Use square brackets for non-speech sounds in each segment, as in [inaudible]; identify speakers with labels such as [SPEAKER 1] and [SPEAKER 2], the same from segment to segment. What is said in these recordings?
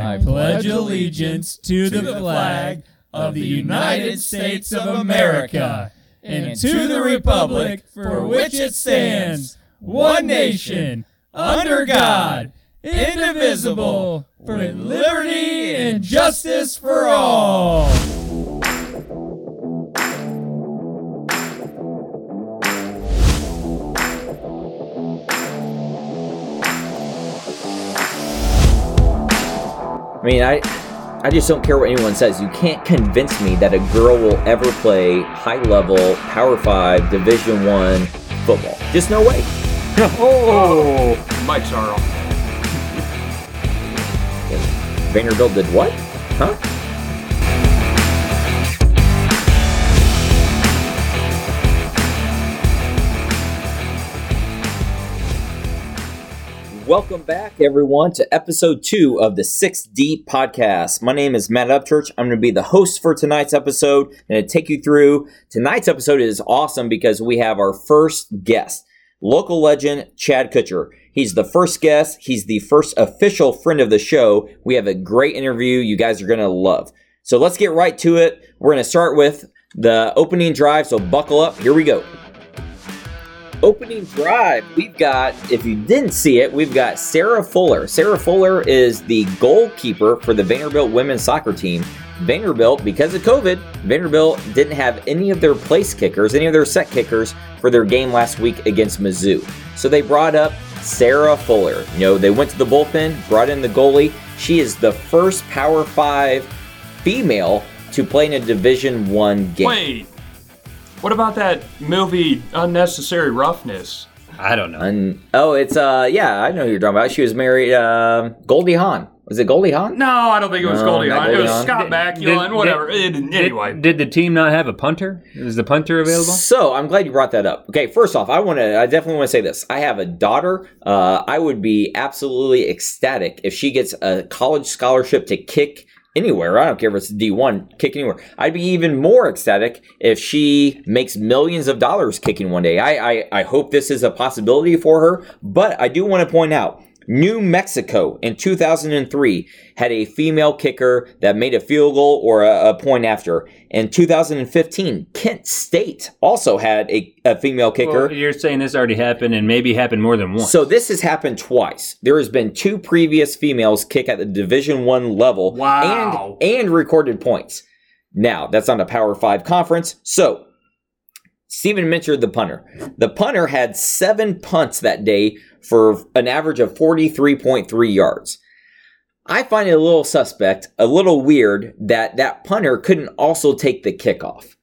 [SPEAKER 1] I pledge allegiance to the flag of the United States of America and to the republic for which it stands, one nation, under God, indivisible, with liberty and justice for all.
[SPEAKER 2] I mean, I I just don't care what anyone says. You can't convince me that a girl will ever play high level Power 5 Division 1 football. Just no way.
[SPEAKER 3] Oh, Mike's are.
[SPEAKER 2] Vanderbilt did what? Huh? Welcome back, everyone, to episode two of the Six Deep podcast. My name is Matt Upchurch. I'm going to be the host for tonight's episode and to take you through. Tonight's episode is awesome because we have our first guest, local legend Chad Kutcher. He's the first guest. He's the first official friend of the show. We have a great interview you guys are going to love. So let's get right to it. We're going to start with the opening drive. So buckle up. Here we go opening drive, we've got, if you didn't see it, we've got Sarah Fuller. Sarah Fuller is the goalkeeper for the Vanderbilt women's soccer team. Vanderbilt, because of COVID, Vanderbilt didn't have any of their place kickers, any of their set kickers for their game last week against Mizzou. So they brought up Sarah Fuller. You know, they went to the bullpen, brought in the goalie. She is the first Power 5 female to play in a Division 1 game.
[SPEAKER 3] Wait, what about that movie Unnecessary Roughness?
[SPEAKER 4] I don't know.
[SPEAKER 2] And oh, it's uh, yeah, I know who you're talking about. She was married, um, Goldie Hawn. Was it Goldie Hawn?
[SPEAKER 3] No, I don't think it was
[SPEAKER 2] No,
[SPEAKER 3] Goldie
[SPEAKER 2] not
[SPEAKER 3] Hawn. It
[SPEAKER 2] Goldie
[SPEAKER 3] was
[SPEAKER 2] Hawn.
[SPEAKER 3] Scott
[SPEAKER 4] Did-
[SPEAKER 3] Bakula and whatever.
[SPEAKER 4] did-
[SPEAKER 3] It- anyway,
[SPEAKER 4] Did, did the team not have a punter? Is the punter available?
[SPEAKER 2] So I'm glad you brought that up. Okay, first off, I want to, I definitely want to say this. I have a daughter. Uh, I would be absolutely ecstatic if she gets a college scholarship to kick anywhere. I don't care if it's D1, kick anywhere. I'd be even more ecstatic if she makes millions of dollars kicking one day. I, I, I hope this is a possibility for her, but I do want to point out. New Mexico in 2003 had a female kicker that made a field goal or a, a point after. In 2015, Kent State also had a, a female kicker.
[SPEAKER 4] Well, you're saying this already happened and maybe happened more than once.
[SPEAKER 2] So this has happened twice. There has been two previous females kick at the Division One level
[SPEAKER 3] Wow.
[SPEAKER 2] and and recorded points. Now that's on a Power Five conference. So Stephen mentioned the punter. The punter had seven punts that day for an average of 43.3 yards. I find it a little suspect, a little weird that that punter couldn't also take the kickoff.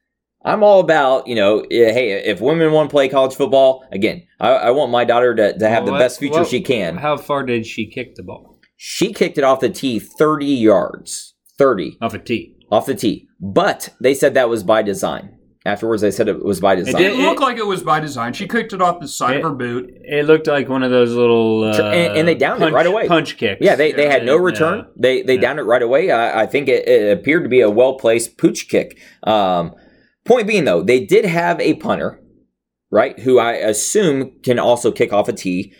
[SPEAKER 2] I'm all about, you know, hey, if women want to play college football, again, I, I want my daughter to, to have the best future
[SPEAKER 4] what-
[SPEAKER 2] she can.
[SPEAKER 4] How far did she kick the ball?
[SPEAKER 2] She kicked it off the tee 30 yards. 30
[SPEAKER 4] Off a tee.
[SPEAKER 2] off the tee. But they said that was by design. Afterwards, they said it was by design.
[SPEAKER 3] it
[SPEAKER 4] didn't
[SPEAKER 3] looked like it was by design. She kicked it off the side
[SPEAKER 4] It-
[SPEAKER 3] of her boot.
[SPEAKER 4] It looked like one of those little. Uh,
[SPEAKER 2] and- and they downed it right away.
[SPEAKER 4] Punch kicks.
[SPEAKER 2] Yeah, they, they had no
[SPEAKER 4] Yeah.
[SPEAKER 2] return. They they
[SPEAKER 4] Yeah.
[SPEAKER 2] downed it right away. I, I think it, it appeared to be a well placed pooch kick. Um, point being though, they did have a punter, right? Who I assume can also kick off a tee.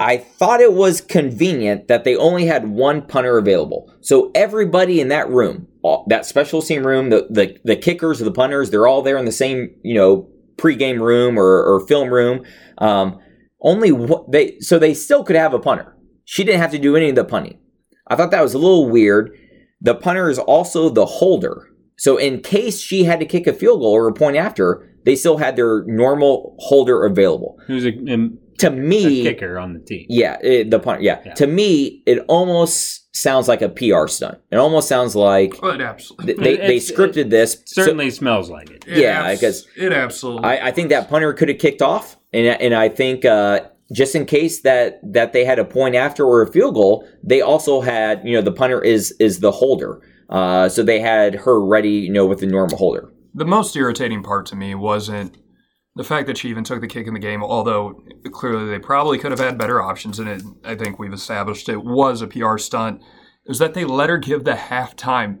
[SPEAKER 2] I thought it was convenient that they only had one punter available. So everybody in that room, that special team room, the, the, the kickers, the punters, they're all there in the same, you know, pregame room or, or film room. Um, only they, so they still could have a punter. She didn't have to do any of the punting. I thought that was a little weird. The punter is also the holder. So in case she had to kick a field goal or a point after, they still had their normal holder available.
[SPEAKER 4] Who's a, a,
[SPEAKER 2] To
[SPEAKER 4] a
[SPEAKER 2] me,
[SPEAKER 4] kicker on the tee?
[SPEAKER 2] yeah, it, the punter. Yeah.
[SPEAKER 4] Yeah.
[SPEAKER 2] to me, it almost sounds like a PR stunt. It almost sounds like
[SPEAKER 3] But absolutely.
[SPEAKER 2] th- they, they
[SPEAKER 4] It's-
[SPEAKER 2] scripted this. so-
[SPEAKER 4] Certainly smells like it.
[SPEAKER 3] It
[SPEAKER 2] yeah,
[SPEAKER 3] abs-
[SPEAKER 2] because
[SPEAKER 3] it absolutely.
[SPEAKER 2] I, I think that punter could have kicked off, and and I think uh, just in case that that they had a point after or a field goal, they also had you know the punter is is the holder, uh, so they had her ready you know with the normal holder.
[SPEAKER 3] The most irritating part to me wasn't the fact that she even took the kick in the game, although clearly they probably could have had better options, and it, I think we've established it was a PR stunt, is that they let her give the halftime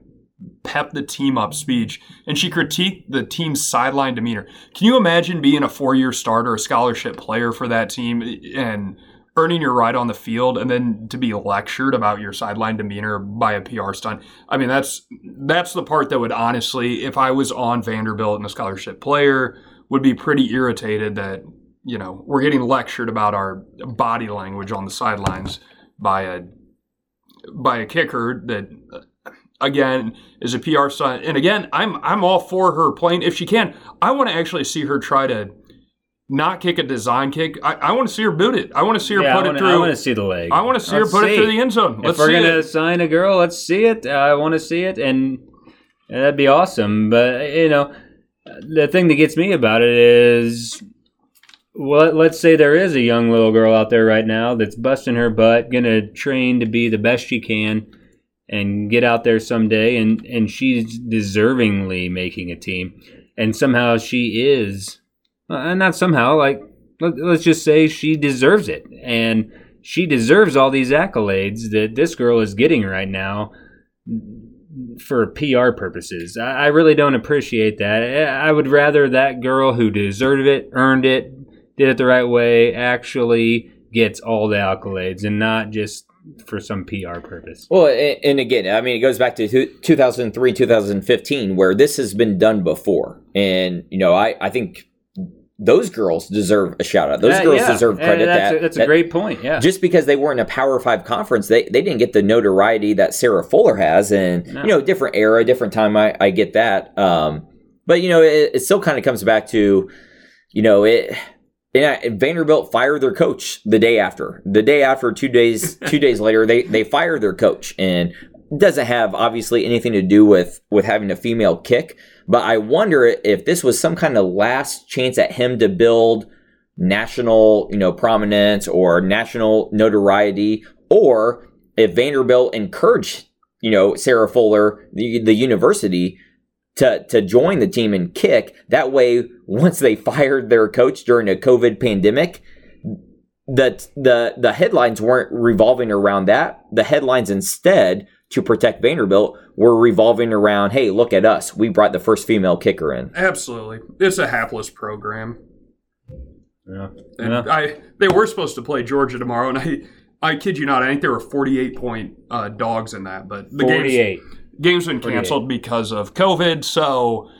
[SPEAKER 3] pep the team up speech, and she critiqued the team's sideline demeanor. Can you imagine being a four year starter, a scholarship player for that team, and earning your right on the field and then to be lectured about your sideline demeanor by a PR stunt. I mean, that's that's the part that would honestly, if I was on Vanderbilt and a scholarship player, would be pretty irritated that you know we're getting lectured about our body language on the sidelines by a by a kicker that uh, again is a PR stunt. And again, I'm I'm all for her playing if she can. I want to actually see her try to not kick a design kick. I, I want to see her boot it. I want to see her
[SPEAKER 4] Yeah,
[SPEAKER 3] put it
[SPEAKER 4] wanna,
[SPEAKER 3] through.
[SPEAKER 4] I want to see the leg.
[SPEAKER 3] I want to see
[SPEAKER 4] Let's
[SPEAKER 3] her put it through the end zone. Let's
[SPEAKER 4] if we're
[SPEAKER 3] see
[SPEAKER 4] gonna
[SPEAKER 3] it.
[SPEAKER 4] sign a girl, let's see it. I want to see it, and that'd be awesome. But you know, the thing that gets me about it is, well, let's say there is a young little girl out there right now that's busting her butt, gonna train to be the best she can, and get out there someday, and and she's deservingly making a team, and somehow she is, uh, not somehow, like let, let's just say she deserves it, and she deserves all these accolades that this girl is getting right now for PR purposes. I, I really don't appreciate that. I would rather that girl who deserved it, earned it, did it the right way, actually gets all the accolades and not just for some PR purpose.
[SPEAKER 2] Well, and again, I mean, it goes back to 2003, 2015, where this has been done before. And, you know, I, I think those girls deserve a shout out. Those
[SPEAKER 4] Uh,
[SPEAKER 2] girls
[SPEAKER 4] yeah,
[SPEAKER 2] deserve credit.
[SPEAKER 4] That's,
[SPEAKER 2] that,
[SPEAKER 4] a, that's a great point. Yeah.
[SPEAKER 2] Just because they weren't a Power Five conference, they, they didn't get the notoriety that Sarah Fuller has. And,
[SPEAKER 4] No.
[SPEAKER 2] you know, different era, different time, I, I get that. Um, but, you know, it, it still kind of comes back to, you know, it. And Vanderbilt fired their coach the day after. The day after, two days, [laughs] two days later, they they fired their coach, and doesn't have obviously anything to do with with having a female kick. But I wonder if this was some kind of last chance at him to build national, you know, prominence or national notoriety, or if Vanderbilt encouraged, you know, Sarah Fuller, the, the university, to to join the team and kick. That way, once they [laughs] fired their coach during a COVID pandemic, that the the headlines weren't revolving around that. The headlines instead to protect Vanderbilt were revolving around, hey, look at us. We brought the first female kicker in.
[SPEAKER 3] Absolutely, it's a hapless program.
[SPEAKER 4] yeah.
[SPEAKER 3] And
[SPEAKER 4] Yeah.
[SPEAKER 3] I they were supposed to play Georgia tomorrow, and I I kid you not, I think there were 48 point uh, dogs in that, but the game's, game's been canceled because of COVID, so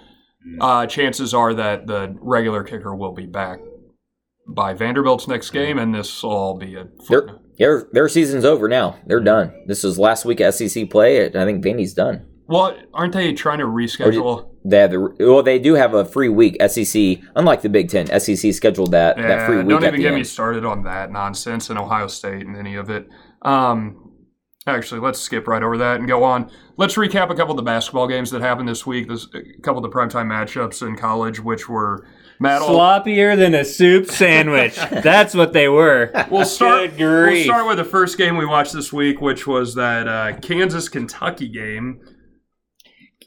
[SPEAKER 3] uh, chances are that the regular kicker will be back by Vanderbilt's next game, and this will all be a
[SPEAKER 2] Their,
[SPEAKER 3] footnote.
[SPEAKER 2] Their their season's over now. They're done. This was last week at SEC play. I think Vandy's done.
[SPEAKER 3] Well, aren't they trying to reschedule?
[SPEAKER 2] They have the well, they do have a free week. SEC, unlike the Big Ten, SEC scheduled that that free week
[SPEAKER 3] don't
[SPEAKER 2] at
[SPEAKER 3] even
[SPEAKER 2] the
[SPEAKER 3] get me started on that nonsense in Ohio State and any of it. Um, actually, let's skip right over that and go on. Let's recap a couple of the basketball games that happened this week. There's a couple of the primetime matchups in college, which were Matt.
[SPEAKER 4] Sloppier than a soup sandwich. [laughs] That's what they were.
[SPEAKER 3] We'll start. We'll start with the first game we watched this week, which was that uh, Kansas Kentucky game.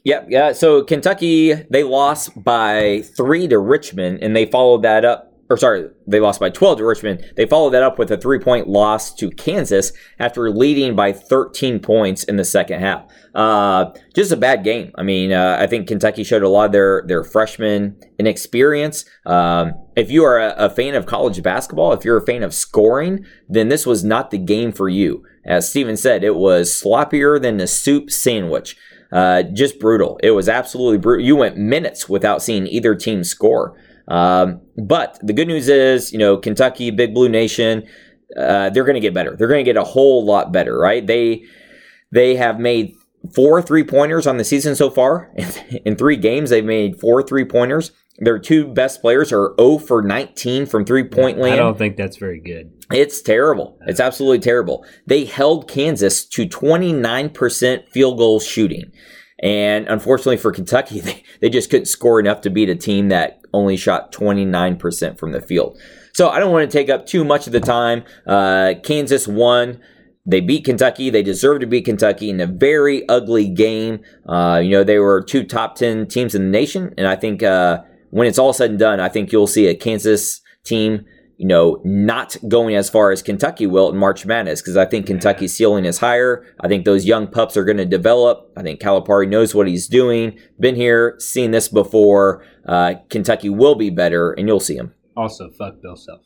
[SPEAKER 2] Yep, yeah. So Kentucky, they lost by three to Richmond, and they followed that up. Or sorry, they lost by 12 to Richmond. They followed that up with a three point loss to Kansas after leading by 13 points in the second half. Uh, just a bad game. I mean, uh, I think Kentucky showed a lot of their, their freshman inexperience. Um, if you are a, a fan of college basketball, if you're a fan of scoring, then this was not the game for you. As Steven said, it was sloppier than a soup sandwich. Uh, just brutal. It was absolutely brutal. You went minutes without seeing either team score. Um, but the good news is, you know, Kentucky, Big Blue Nation, uh, they're going to get better. They're going to get a whole lot better, right? They they have made four three pointers on the season so far. [laughs] In three games, they've made four three pointers. Their two best players are 0 for 19 from three point land.
[SPEAKER 4] I don't think that's very good.
[SPEAKER 2] It's terrible. It's absolutely terrible. They held Kansas to 29% field goal shooting. And unfortunately for Kentucky, [laughs] they, they just couldn't score enough to beat a team that only shot 29% from the field. So I don't want to take up too much of the time. Uh, Kansas won. They beat Kentucky. They deserve to beat Kentucky in a very ugly game. Uh, you know, they were two top 10 teams in the nation. And I think uh, when it's all said and done, I think you'll see a Kansas team you know, not going as far as Kentucky will in March Madness because I think Kentucky's ceiling is higher. I think those young pups are going to develop. I think Calipari knows what he's doing. Been here, seen this before. Uh, Kentucky will be better, and you'll see him.
[SPEAKER 4] Also, fuck Bill Self.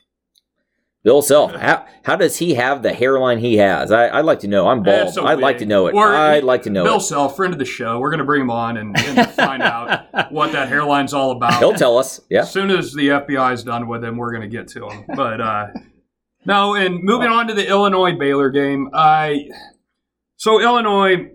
[SPEAKER 2] Bill Self, how, how does he have the hairline he has? I, I'd like to know. I'm bald.
[SPEAKER 3] A
[SPEAKER 2] I'd like to know it.
[SPEAKER 3] Or-
[SPEAKER 2] I'd like to know
[SPEAKER 3] Bill
[SPEAKER 2] it.
[SPEAKER 3] Self, friend of the show. We're going to bring him on and, and find out [laughs] what that hairline's all about.
[SPEAKER 2] He'll tell us. Yeah.
[SPEAKER 3] As soon as the FBI's done with him, we're going to get to him. But uh, no, and moving on to the Illinois Baylor game, I so Illinois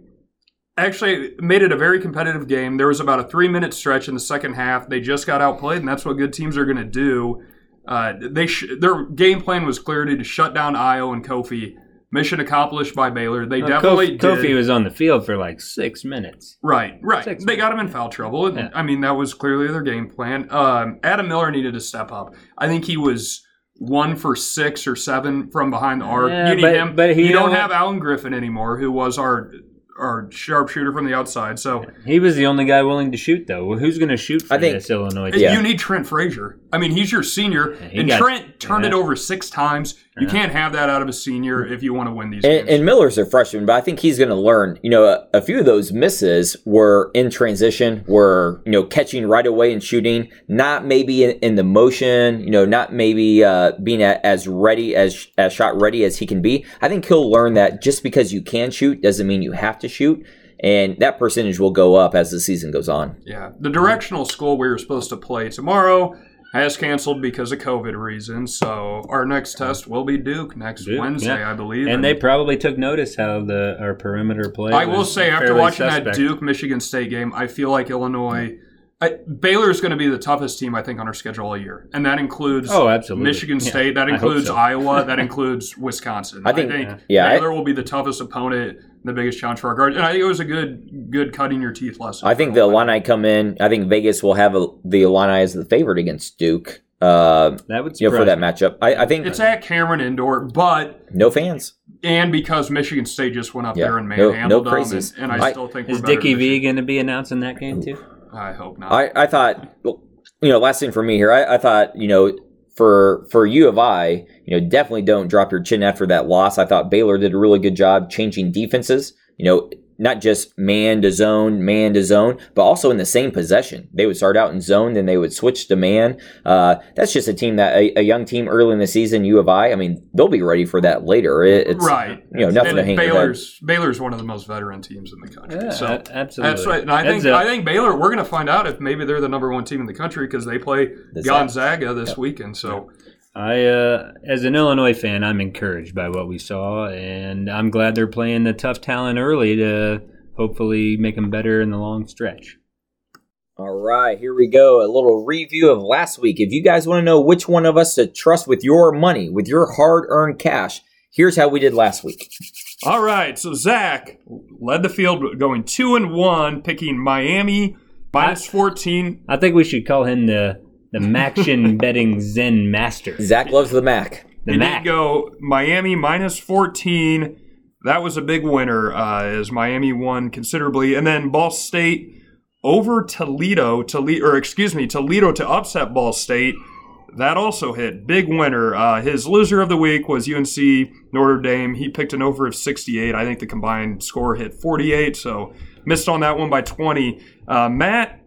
[SPEAKER 3] actually made it a very competitive game. There was about a three minute stretch in the second half. They just got outplayed, and that's what good teams are going to do. Uh, they sh- their game plan was clearly to shut down Ayo and Kofi. Mission accomplished by Baylor. They
[SPEAKER 4] Uh,
[SPEAKER 3] definitely
[SPEAKER 4] Kofi,
[SPEAKER 3] did.
[SPEAKER 4] Kofi was on the field for like six minutes.
[SPEAKER 3] Right, right.
[SPEAKER 4] Six
[SPEAKER 3] they got him in foul trouble. and
[SPEAKER 4] Yeah.
[SPEAKER 3] I mean, that was clearly their game plan. Um, Adam Miller needed to step up. I think he was one for six or seven from behind the arc.
[SPEAKER 4] Yeah,
[SPEAKER 3] you need
[SPEAKER 4] but-
[SPEAKER 3] him.
[SPEAKER 4] but he-
[SPEAKER 3] you don't have Alan Griffin anymore, who was our our sharpshooter from the outside. So
[SPEAKER 4] He was the only guy willing to shoot, though. Well, Who's going to shoot for
[SPEAKER 2] I think-
[SPEAKER 4] this Illinois?
[SPEAKER 2] Yeah.
[SPEAKER 3] you need Trent Frazier. I mean, he's your senior,
[SPEAKER 4] he
[SPEAKER 3] and
[SPEAKER 4] got-
[SPEAKER 3] Trent turned it over six times. You can't have that out of a senior if you want to win these
[SPEAKER 2] And,
[SPEAKER 3] games.
[SPEAKER 2] and Miller's a freshman, but I think he's going to learn. You know, a, a few of those misses were in transition, were you know catching right away and shooting, not maybe in, in the motion. You know, not maybe uh, being a, as ready as as shot ready as he can be. I think he'll learn that just because you can shoot doesn't mean you have to shoot, and that percentage will go up as the season goes on.
[SPEAKER 3] Yeah, the directional school we were supposed to play tomorrow has canceled because of COVID reasons. So our next test will be Duke next
[SPEAKER 4] Duke,
[SPEAKER 3] Wednesday,
[SPEAKER 4] yeah.
[SPEAKER 3] I believe.
[SPEAKER 4] and they probably took notice how the our perimeter play.
[SPEAKER 3] I will
[SPEAKER 4] was
[SPEAKER 3] say after
[SPEAKER 4] fairly
[SPEAKER 3] watching that. Duke Michigan State game, I feel like Illinois. I, Baylor is going to be the toughest team I think on our schedule all year, and that includes
[SPEAKER 4] Oh, absolutely.
[SPEAKER 3] Michigan
[SPEAKER 4] Yeah,
[SPEAKER 3] State, that includes
[SPEAKER 4] so.
[SPEAKER 3] Iowa, that [laughs] includes Wisconsin.
[SPEAKER 2] I think-
[SPEAKER 4] yeah.
[SPEAKER 2] I-
[SPEAKER 3] Baylor will be the toughest opponent, the biggest challenge for our guards, and I think it was a good, good cutting your teeth lesson.
[SPEAKER 2] I think the
[SPEAKER 3] Illinois.
[SPEAKER 2] Illini come in. I think Vegas will have a, the Illini as the favorite against Duke. Uh,
[SPEAKER 4] That would
[SPEAKER 2] you know, for that matchup, I, I think
[SPEAKER 3] It's at Cameron Indoor, but
[SPEAKER 2] no fans.
[SPEAKER 3] and because Michigan State just went up
[SPEAKER 2] Yeah,
[SPEAKER 3] there and
[SPEAKER 2] no-
[SPEAKER 3] manhandled
[SPEAKER 2] no
[SPEAKER 3] them,
[SPEAKER 2] crazies.
[SPEAKER 3] and, and I,
[SPEAKER 2] I-
[SPEAKER 3] still think
[SPEAKER 4] Is
[SPEAKER 3] we're
[SPEAKER 4] Dickie V going to be announcing that game too?
[SPEAKER 3] I hope not.
[SPEAKER 2] I, I thought, you know, last thing for me here, I, I thought, you know, for for U of I, you know, definitely don't drop your chin after that loss. I thought Baylor did a really good job changing defenses. You know, not just man to zone, man to zone, but also in the same possession. They would start out in zone, then they would switch to man. Uh, that's just a team that a, a young team early in the season, U of I. I mean, they'll be ready for that later. It, it's
[SPEAKER 3] right.
[SPEAKER 2] you know, nothing
[SPEAKER 3] and
[SPEAKER 2] to hang your head.
[SPEAKER 3] Baylor's Baylor's one of the most veteran teams in the country.
[SPEAKER 4] Yeah,
[SPEAKER 3] so
[SPEAKER 4] a- absolutely.
[SPEAKER 3] that's right. And I think I think Baylor. We're going to find out if maybe they're the number one team in the country because they play
[SPEAKER 2] The
[SPEAKER 3] Gonzaga this weekend. So
[SPEAKER 4] I, uh, as an Illinois fan, I'm encouraged by what we saw, and I'm glad they're playing the tough talent early to hopefully make them better in the long stretch.
[SPEAKER 2] All right, here we go. A little review of last week. If you guys want to know which one of us to trust with your money, with your hard earned cash, here's how we did last week.
[SPEAKER 3] all right. So Zach led the field going two and one, picking Miami minus fourteen.
[SPEAKER 4] I think we should call him the the Maction [laughs] betting Zen master.
[SPEAKER 2] Zach loves the Mac.
[SPEAKER 4] The
[SPEAKER 3] he
[SPEAKER 4] Mac.
[SPEAKER 3] did go Miami minus 14. That was a big winner uh, as Miami won considerably. And then Ball State over Toledo, Toledo, or excuse me, Toledo to upset Ball State. That also hit. Big winner. Uh, his loser of the week was UNC Notre Dame. He picked an over of 68. I think the combined score hit 48, so missed on that one by 20. Uh, Matt,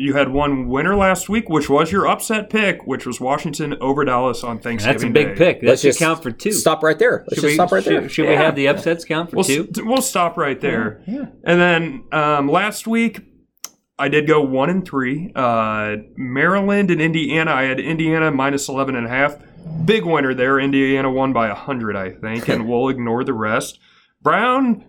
[SPEAKER 3] you had one winner last week, which was your upset pick, which was Washington over Dallas on Thanksgiving.
[SPEAKER 4] That's a big
[SPEAKER 3] Day.
[SPEAKER 4] pick. That
[SPEAKER 2] Let's
[SPEAKER 4] should
[SPEAKER 2] just
[SPEAKER 4] count for two.
[SPEAKER 2] Stop right there. Let's
[SPEAKER 4] Should
[SPEAKER 2] just
[SPEAKER 4] we,
[SPEAKER 2] stop right there.
[SPEAKER 4] Should, should we have the upsets count for
[SPEAKER 3] We'll,
[SPEAKER 4] two?
[SPEAKER 3] st- we'll stop right there. Yeah. And then um, last week, I did go one and three. Uh, Maryland and Indiana. I had Indiana minus 11 and a half. Big winner there. Indiana won by 100, I think, and [laughs] we'll ignore the rest. Brown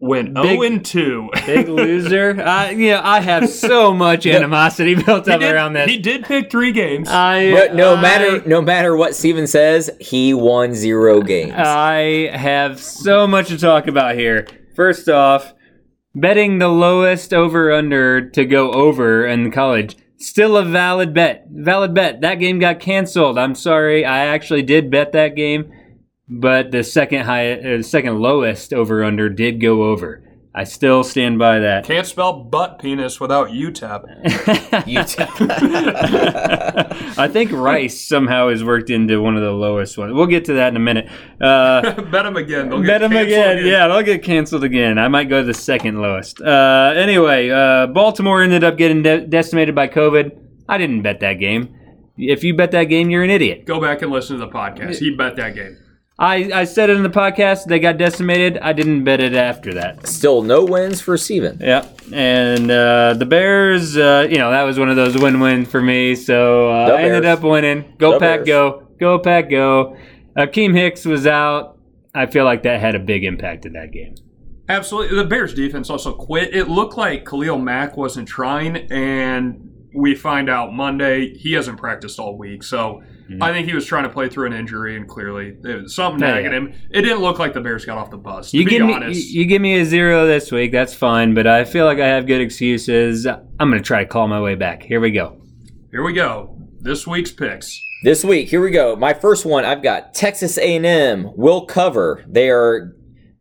[SPEAKER 3] went
[SPEAKER 4] Big-
[SPEAKER 3] 0 and 2.
[SPEAKER 4] Big [laughs] loser. I, yeah, I have so much animosity [laughs] built up
[SPEAKER 3] did,
[SPEAKER 4] around this.
[SPEAKER 3] he did pick three games.
[SPEAKER 4] I,
[SPEAKER 2] No, no
[SPEAKER 4] I-
[SPEAKER 2] matter no matter what Steven says, he won zero games.
[SPEAKER 4] I have so much to talk about here. First off, betting the lowest over under to go over in college. Still a valid bet. Valid bet. That game got canceled. I'm sorry. I actually did bet that game, but the second high, uh, second lowest over under did go over. I still stand by that.
[SPEAKER 3] Can't spell butt penis without UTEP. [laughs] [laughs]
[SPEAKER 4] I think Rice somehow has worked into one of the lowest ones. We'll get to that in a minute. Uh, [laughs]
[SPEAKER 3] Bet them again. They'll
[SPEAKER 4] Bet them
[SPEAKER 3] canceled
[SPEAKER 4] again. Yeah, they'll get canceled again. I might go to the second lowest. Uh, anyway, uh, Baltimore ended up getting de- decimated by COVID. I didn't bet that game. If you bet that game, you're an idiot.
[SPEAKER 3] Go back and listen to the podcast. He bet that game.
[SPEAKER 4] I, I said it in the podcast. They got decimated. I didn't bet it after that.
[SPEAKER 2] Still no wins for Steven.
[SPEAKER 4] Yep. And uh, the Bears, uh, you know, that was one of those win-win for me. So uh,
[SPEAKER 2] The
[SPEAKER 4] I ended up winning. Go
[SPEAKER 2] The
[SPEAKER 4] Pack,
[SPEAKER 2] Bears.
[SPEAKER 4] go. Go Pack, go. Akiem Hicks was out. I feel like that had a big impact in that game.
[SPEAKER 3] Absolutely. The Bears defense also quit. It looked like Khalil Mack wasn't trying, and we find out Monday he hasn't practiced all week. So I think he was trying to play through an injury, and clearly there was something
[SPEAKER 4] Yeah,
[SPEAKER 3] nagging
[SPEAKER 4] yeah.
[SPEAKER 3] him. It didn't look like the Bears got off the bus. To
[SPEAKER 4] You
[SPEAKER 3] be
[SPEAKER 4] give me
[SPEAKER 3] honest.
[SPEAKER 4] you, you give me a zero this week. That's fine, but I feel like I have good excuses. I'm going to try to call my way back. Here we go.
[SPEAKER 3] Here we go. This week's picks.
[SPEAKER 2] This week, here we go. My first one, I've got Texas A&M will cover. They are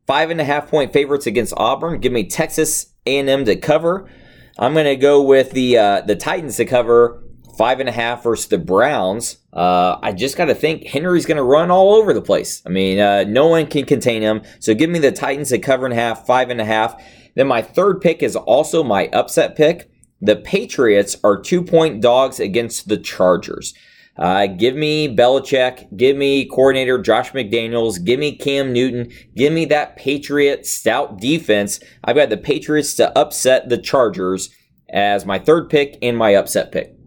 [SPEAKER 2] five and a half point favorites against Auburn. Give me Texas A&M to cover. I'm going to go with the uh, the Titans to cover five and a half versus the Browns. Uh, I just got to think Henry's going to run all over the place. I mean, uh, no one can contain him. So give me the Titans to cover and a half, five and a half. Then my third pick is also my upset pick. The Patriots are two point dogs against the Chargers. Uh, give me Belichick. Give me coordinator Josh McDaniels. Give me Cam Newton. Give me that Patriot stout defense. I've got the Patriots to upset the Chargers as my third pick and my upset pick.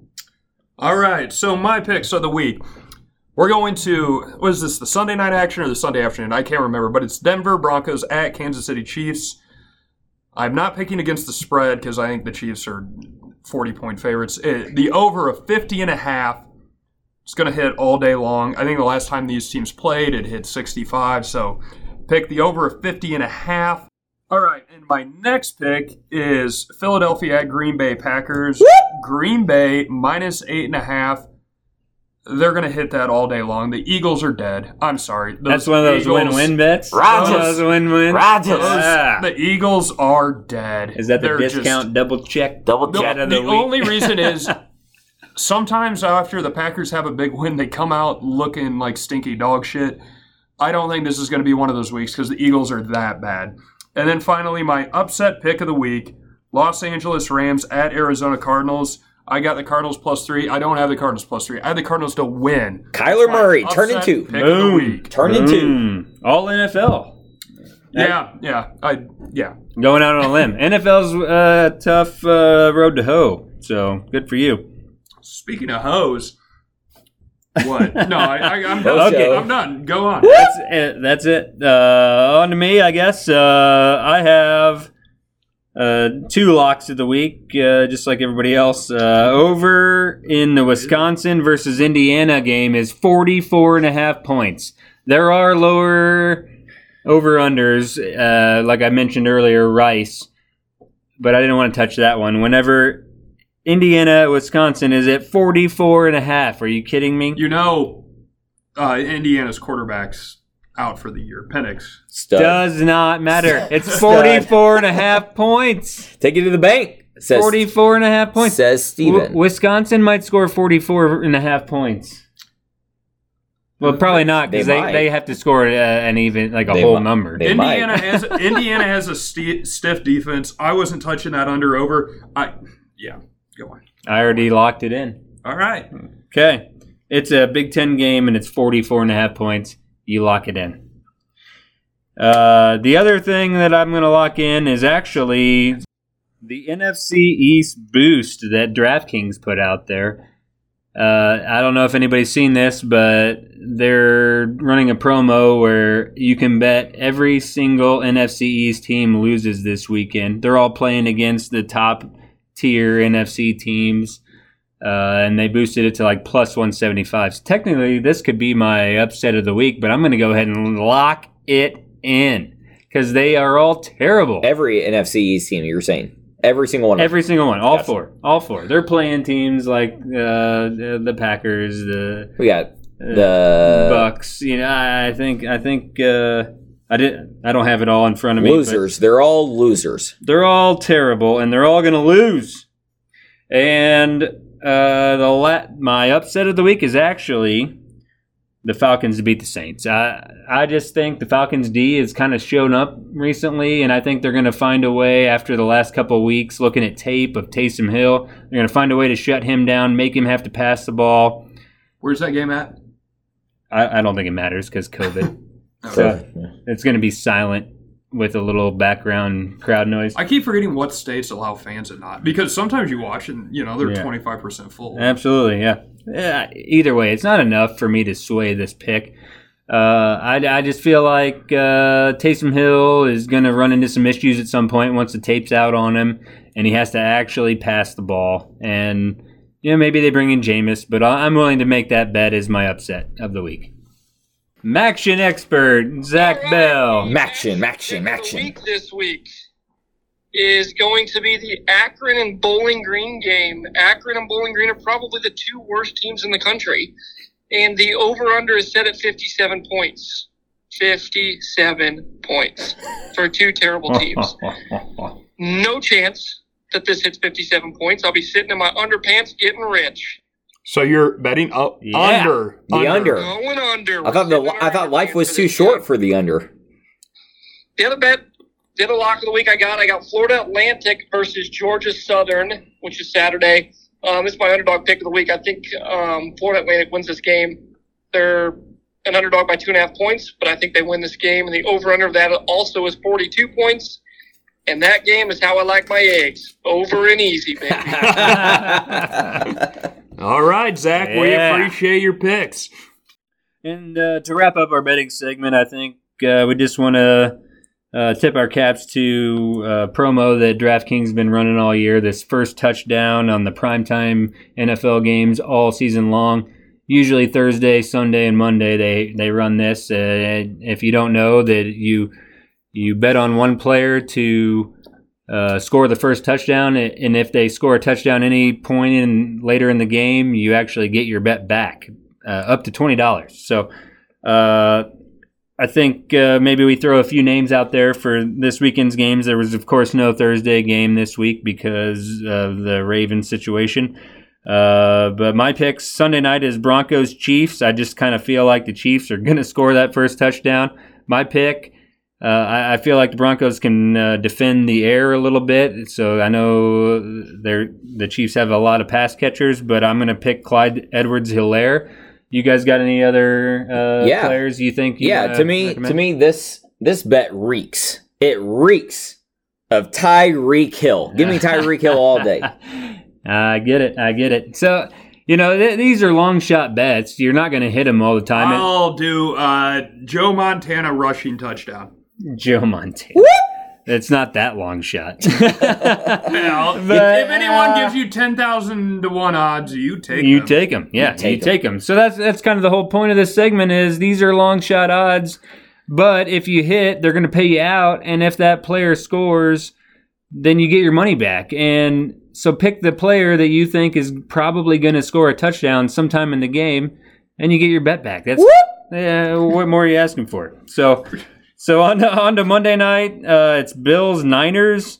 [SPEAKER 3] All right. So my picks of the week. We're going to what is this? The Sunday night action or the Sunday afternoon? I can't remember, but it's Denver Broncos at Kansas City Chiefs. I'm not picking against the spread because I think the Chiefs are 40 point favorites. It, the over of 50 and a half is going to hit all day long. I think the last time these teams played, it hit 65. So pick the over of 50 and a half. All right, and my next pick is Philadelphia at Green Bay Packers. Green Bay minus eight and a half. They're going to hit that all day long. The Eagles are dead. I'm sorry. Those
[SPEAKER 4] That's one of those
[SPEAKER 3] Eagles-
[SPEAKER 4] win-win bets.
[SPEAKER 2] Rodgers.
[SPEAKER 4] Those win-win.
[SPEAKER 2] Rodgers.
[SPEAKER 3] those-
[SPEAKER 4] Ah.
[SPEAKER 3] The Eagles are dead.
[SPEAKER 4] Is that the
[SPEAKER 3] They're
[SPEAKER 4] discount
[SPEAKER 3] just-
[SPEAKER 4] double check?
[SPEAKER 2] Double
[SPEAKER 3] the,
[SPEAKER 4] of
[SPEAKER 3] the
[SPEAKER 4] the week?
[SPEAKER 3] only reason [laughs] is sometimes after the Packers have a big win, they come out looking like stinky dog shit. I don't think this is going to be one of those weeks because the Eagles are that bad. And then finally, my upset pick of the week Los Angeles Rams at Arizona Cardinals. I got the Cardinals plus three. I don't have the Cardinals plus three. I had the Cardinals to win.
[SPEAKER 2] Kyler
[SPEAKER 3] My
[SPEAKER 2] Murray, turn into.
[SPEAKER 3] pick of the
[SPEAKER 4] Boom.
[SPEAKER 3] week.
[SPEAKER 2] Turn into.
[SPEAKER 4] Boom. All NFL.
[SPEAKER 3] Yeah, yeah, I yeah.
[SPEAKER 4] Going out on a limb. [laughs] NFL's uh, tough uh, road to hoe. So good for you.
[SPEAKER 3] Speaking of hoes, what? No, I, I, I'm [laughs] done.
[SPEAKER 2] Okay.
[SPEAKER 3] I'm done. Go on.
[SPEAKER 4] That's it. That's it. Uh, on to me, I guess. Uh, I have uh, two locks of the week, uh, just like everybody else. Uh, over in the Wisconsin versus Indiana game is 44 and a half points. There are lower over unders, uh, like I mentioned earlier, Rice, but I didn't want to touch that one. Whenever Indiana, Wisconsin is at 44 and a half. Are you kidding me?
[SPEAKER 3] You know, uh, Indiana's quarterback's out for the year. Penix.
[SPEAKER 2] Stud.
[SPEAKER 4] Does not matter. It's 44 and a half [laughs] points.
[SPEAKER 2] Take it to the bank. Says,
[SPEAKER 4] 44 and a half points.
[SPEAKER 2] Says Steven.
[SPEAKER 4] W- Wisconsin might score 44 and a half points. Well, probably not because
[SPEAKER 2] They
[SPEAKER 4] they, they, have to score uh, an even, like a
[SPEAKER 2] They
[SPEAKER 4] whole
[SPEAKER 2] might.
[SPEAKER 4] number.
[SPEAKER 2] They
[SPEAKER 3] Indiana
[SPEAKER 2] might.
[SPEAKER 3] has Indiana has a sti stiff defense. I wasn't touching that under over. I yeah.
[SPEAKER 4] I already locked it in.
[SPEAKER 3] All right.
[SPEAKER 4] Okay. It's a Big Ten game and it's 44 and a half points. You lock it in. Uh, the other thing that I'm going to lock in is actually the NFC East boost that DraftKings put out there. Uh, I don't know if anybody's seen this, but they're running a promo where you can bet every single NFC East team loses this weekend. They're all playing against the top tier NFC teams, uh, and they boosted it to like plus 175. So technically, this could be my upset of the week, but I'm going to go ahead and lock it in because they are all terrible.
[SPEAKER 2] Every NFC East team, you're saying. Every single one. of them.
[SPEAKER 4] Every single one, all
[SPEAKER 2] Gotcha.
[SPEAKER 4] four, all four. They're playing teams like uh, the, the Packers, the
[SPEAKER 2] We got
[SPEAKER 4] uh,
[SPEAKER 2] the
[SPEAKER 4] Bucks. You know, I I think I think uh, I didn't. I don't have it all in front of me.
[SPEAKER 2] losers. They're all losers.
[SPEAKER 4] They're all terrible, and they're all going to lose. And uh, the la- my upset of the week is actually the Falcons to beat the Saints. I I just think the Falcons D has kind of shown up recently, and I think they're going to find a way after the last couple weeks looking at tape of Taysom Hill. They're going to find a way to shut him down, make him have to pass the ball.
[SPEAKER 3] Where's that game at?
[SPEAKER 4] I, I don't think it matters because COVID.
[SPEAKER 3] Okay.
[SPEAKER 4] So it's going to be silent with a little background crowd noise.
[SPEAKER 3] I keep forgetting what states allow fans and not because sometimes you watch and you know they're twenty five percent full.
[SPEAKER 4] Absolutely, yeah. yeah. Either way, it's not enough for me to sway this pick. Uh, I, I just feel like uh, Taysom Hill is going to run into some issues at some point once the tape's out on him, and he has to actually pass the ball. And you know, maybe they bring in Jameis, but I'm willing to make that bet as my upset of the week. Maction expert Zach
[SPEAKER 5] All right.
[SPEAKER 4] Bell.
[SPEAKER 6] Maction, Maction,
[SPEAKER 5] Pick of the
[SPEAKER 6] Maction.
[SPEAKER 5] week this week is going to be the Akron and Bowling Green game. Akron and Bowling Green are probably the two worst teams in the country, and the over/under is set at 57 points. 57 points for two terrible [laughs] teams. No chance that this hits 57 points. I'll be sitting in my underpants getting rich.
[SPEAKER 3] So you're betting up
[SPEAKER 4] Yeah.
[SPEAKER 3] under
[SPEAKER 6] The under.
[SPEAKER 5] Going under.
[SPEAKER 6] I thought the I thought life was too short for the under.
[SPEAKER 5] The other bet, the other lock of the week I got, I got Florida Atlantic versus Georgia Southern, which is Saturday. Um, it's my underdog pick of the week. I think um, Florida Atlantic wins this game. They're an underdog by two and a half points, but I think they win this game. And the over under of that also is 42 points. And that game is how I like my eggs. Over and easy, baby. [laughs] [laughs] [laughs]
[SPEAKER 3] All right, Zach, we appreciate your picks.
[SPEAKER 4] And uh, to wrap up our betting segment, I think uh, we just want to uh, tip our caps to uh, promo that DraftKings has been running all year. This first touchdown on the primetime NFL games all season long. Usually Thursday, Sunday, and Monday they they run this. Uh, if you don't know that you you bet on one player to uh, score the first touchdown, and if they score a touchdown any point in later in the game, you actually get your bet back uh, up to twenty dollars. So, uh, I think uh, maybe we throw a few names out there for this weekend's games. There was, of course, no Thursday game this week because of the Ravens situation. Uh, but my pick Sunday night is Broncos Chiefs. I just kind of feel like the Chiefs are going to score that first touchdown. My pick. Uh, I, I feel like the Broncos can uh, defend the air a little bit. So I know they're, the Chiefs have a lot of pass catchers, but I'm going to pick Clyde Edwards Helaire. You guys got any other uh,
[SPEAKER 6] Yeah.
[SPEAKER 4] players you think? You
[SPEAKER 6] Yeah,
[SPEAKER 4] wanna
[SPEAKER 6] to me,
[SPEAKER 4] recommend?
[SPEAKER 6] to me, this this bet reeks. It reeks of Tyreek Hill. Give me Tyreek Hill all day. [laughs]
[SPEAKER 4] I get it. I get it. So, you know, th- these are long shot bets. You're not going to hit them all the time.
[SPEAKER 3] I'll do uh, Joe Montana rushing touchdown.
[SPEAKER 4] Joe Montana. It's not that long shot. [laughs]
[SPEAKER 3] Well, if,
[SPEAKER 4] But,
[SPEAKER 3] if anyone
[SPEAKER 4] uh,
[SPEAKER 3] gives you ten thousand to one odds, you take
[SPEAKER 4] you
[SPEAKER 3] them.
[SPEAKER 4] take them. Yeah,
[SPEAKER 6] You take
[SPEAKER 4] you take them. So that's that's kind of the whole point of this segment is these are long shot odds, but if you hit, they're going to pay you out, and if that player scores, then you get your money back. And so pick the player that you think is probably going to score a touchdown sometime in the game, and you get your bet back. That's yeah. What more are you asking for? So. [laughs] So on to, on to Monday night, uh, it's Bills Niners.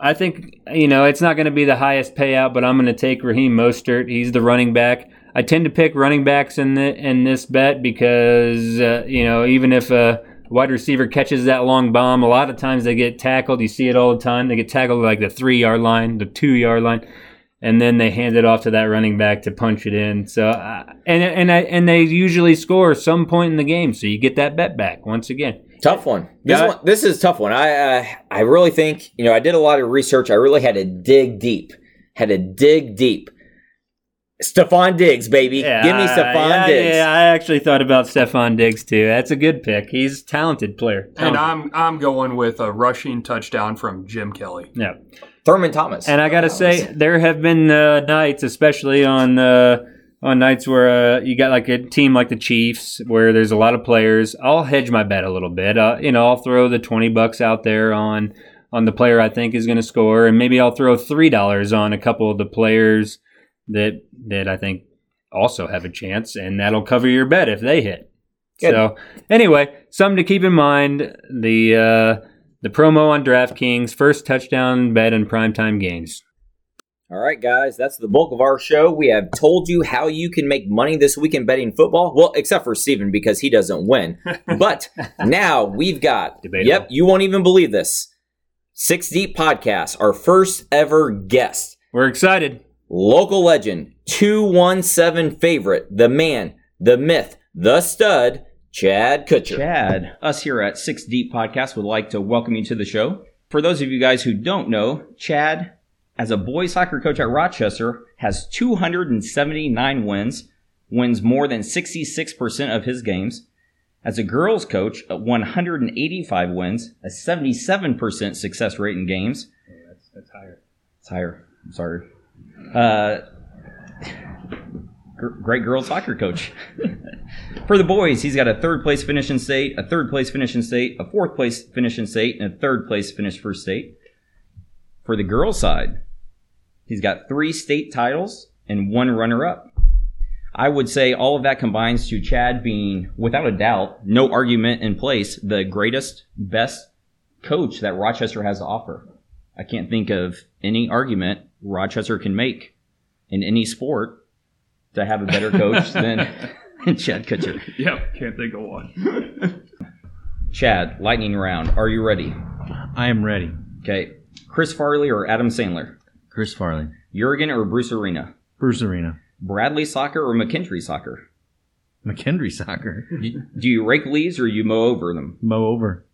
[SPEAKER 4] I think you know it's not going to be the highest payout, but I'm going to take Raheem Mostert. He's the running back. I tend to pick running backs in the in this bet because uh, you know even if a wide receiver catches that long bomb, a lot of times they get tackled. You see it all the time. They get tackled like the three yard line, the two yard line, and then they hand it off to that running back to punch it in. So uh, and and I, and they usually score some point in the game, so you get that bet back once again.
[SPEAKER 6] Tough one. This
[SPEAKER 4] Yeah.
[SPEAKER 6] one, this is a tough one. I uh, I really think you know I did a lot of research. I really had to dig deep. Had to dig deep. Stefon Diggs, baby. Give me Stefon
[SPEAKER 4] yeah,
[SPEAKER 6] Diggs.
[SPEAKER 4] Yeah, I actually thought about Stefon Diggs too. That's a good pick. He's a talented player.
[SPEAKER 3] And I'm I'm going with a rushing touchdown from Jim Kelly.
[SPEAKER 4] yeah.
[SPEAKER 6] Thurman Thomas.
[SPEAKER 4] And I got to say, there have been uh, nights, especially on uh, on nights where uh, you got like a team like the Chiefs, where there's a lot of players. I'll hedge my bet a little bit. Uh, you know, I'll throw the twenty bucks out there on on the player I think is going to score, and maybe I'll throw three dollars on a couple of the players that that I think also have a chance, and that'll cover your bet if they hit.
[SPEAKER 6] Good.
[SPEAKER 4] So anyway, something to keep in mind: the uh, the promo on DraftKings, first touchdown bet in primetime games.
[SPEAKER 6] All right, guys, that's the bulk of our show. We have told you how you can make money this weekend betting football. Well, except for Steven because he doesn't win. [laughs] But now we've got,
[SPEAKER 4] Debatable.
[SPEAKER 6] yep, you won't even believe this. Six Deep Podcast, our first ever guest.
[SPEAKER 4] We're excited.
[SPEAKER 2] local legend, 217 favorite, the man, the myth, the stud, Chad Kutcher. Chad, us here at Six Deep Podcast would like to welcome you to the show. For those of you guys who don't know, Chad, as a boys soccer coach at Rochester, has 279 wins, wins more than 66% of his games. As a girls coach, 185 wins, a 77% success rate in games.
[SPEAKER 4] that's, that's higher.
[SPEAKER 2] It's higher. I'm sorry. Uh, great girls soccer coach. [laughs] For the boys, he's got a third place finish in state, a third place finish in state, a fourth place finish in state, and a third place finish for state. For the girls side, he's got three state titles and one runner up. I would say all of that combines to Chad being, without a doubt, no argument in place, the greatest, best coach that Rochester has to offer. I can't think of any argument Rochester can make in any sport to have a better coach [laughs] than [laughs] Chad Kutcher.
[SPEAKER 3] Yeah, can't think of one. [laughs]
[SPEAKER 2] Chad, lightning round. Are you ready?
[SPEAKER 7] I am ready.
[SPEAKER 2] Okay. Chris Farley or Adam Sandler?
[SPEAKER 7] Chris Farley.
[SPEAKER 2] Jurgen or Bruce Arena?
[SPEAKER 7] Bruce Arena.
[SPEAKER 2] Bradley Soccer or McKendree Soccer?
[SPEAKER 7] McKendree Soccer. [laughs]
[SPEAKER 2] Do you rake leaves or you mow over them?
[SPEAKER 7] Mow over.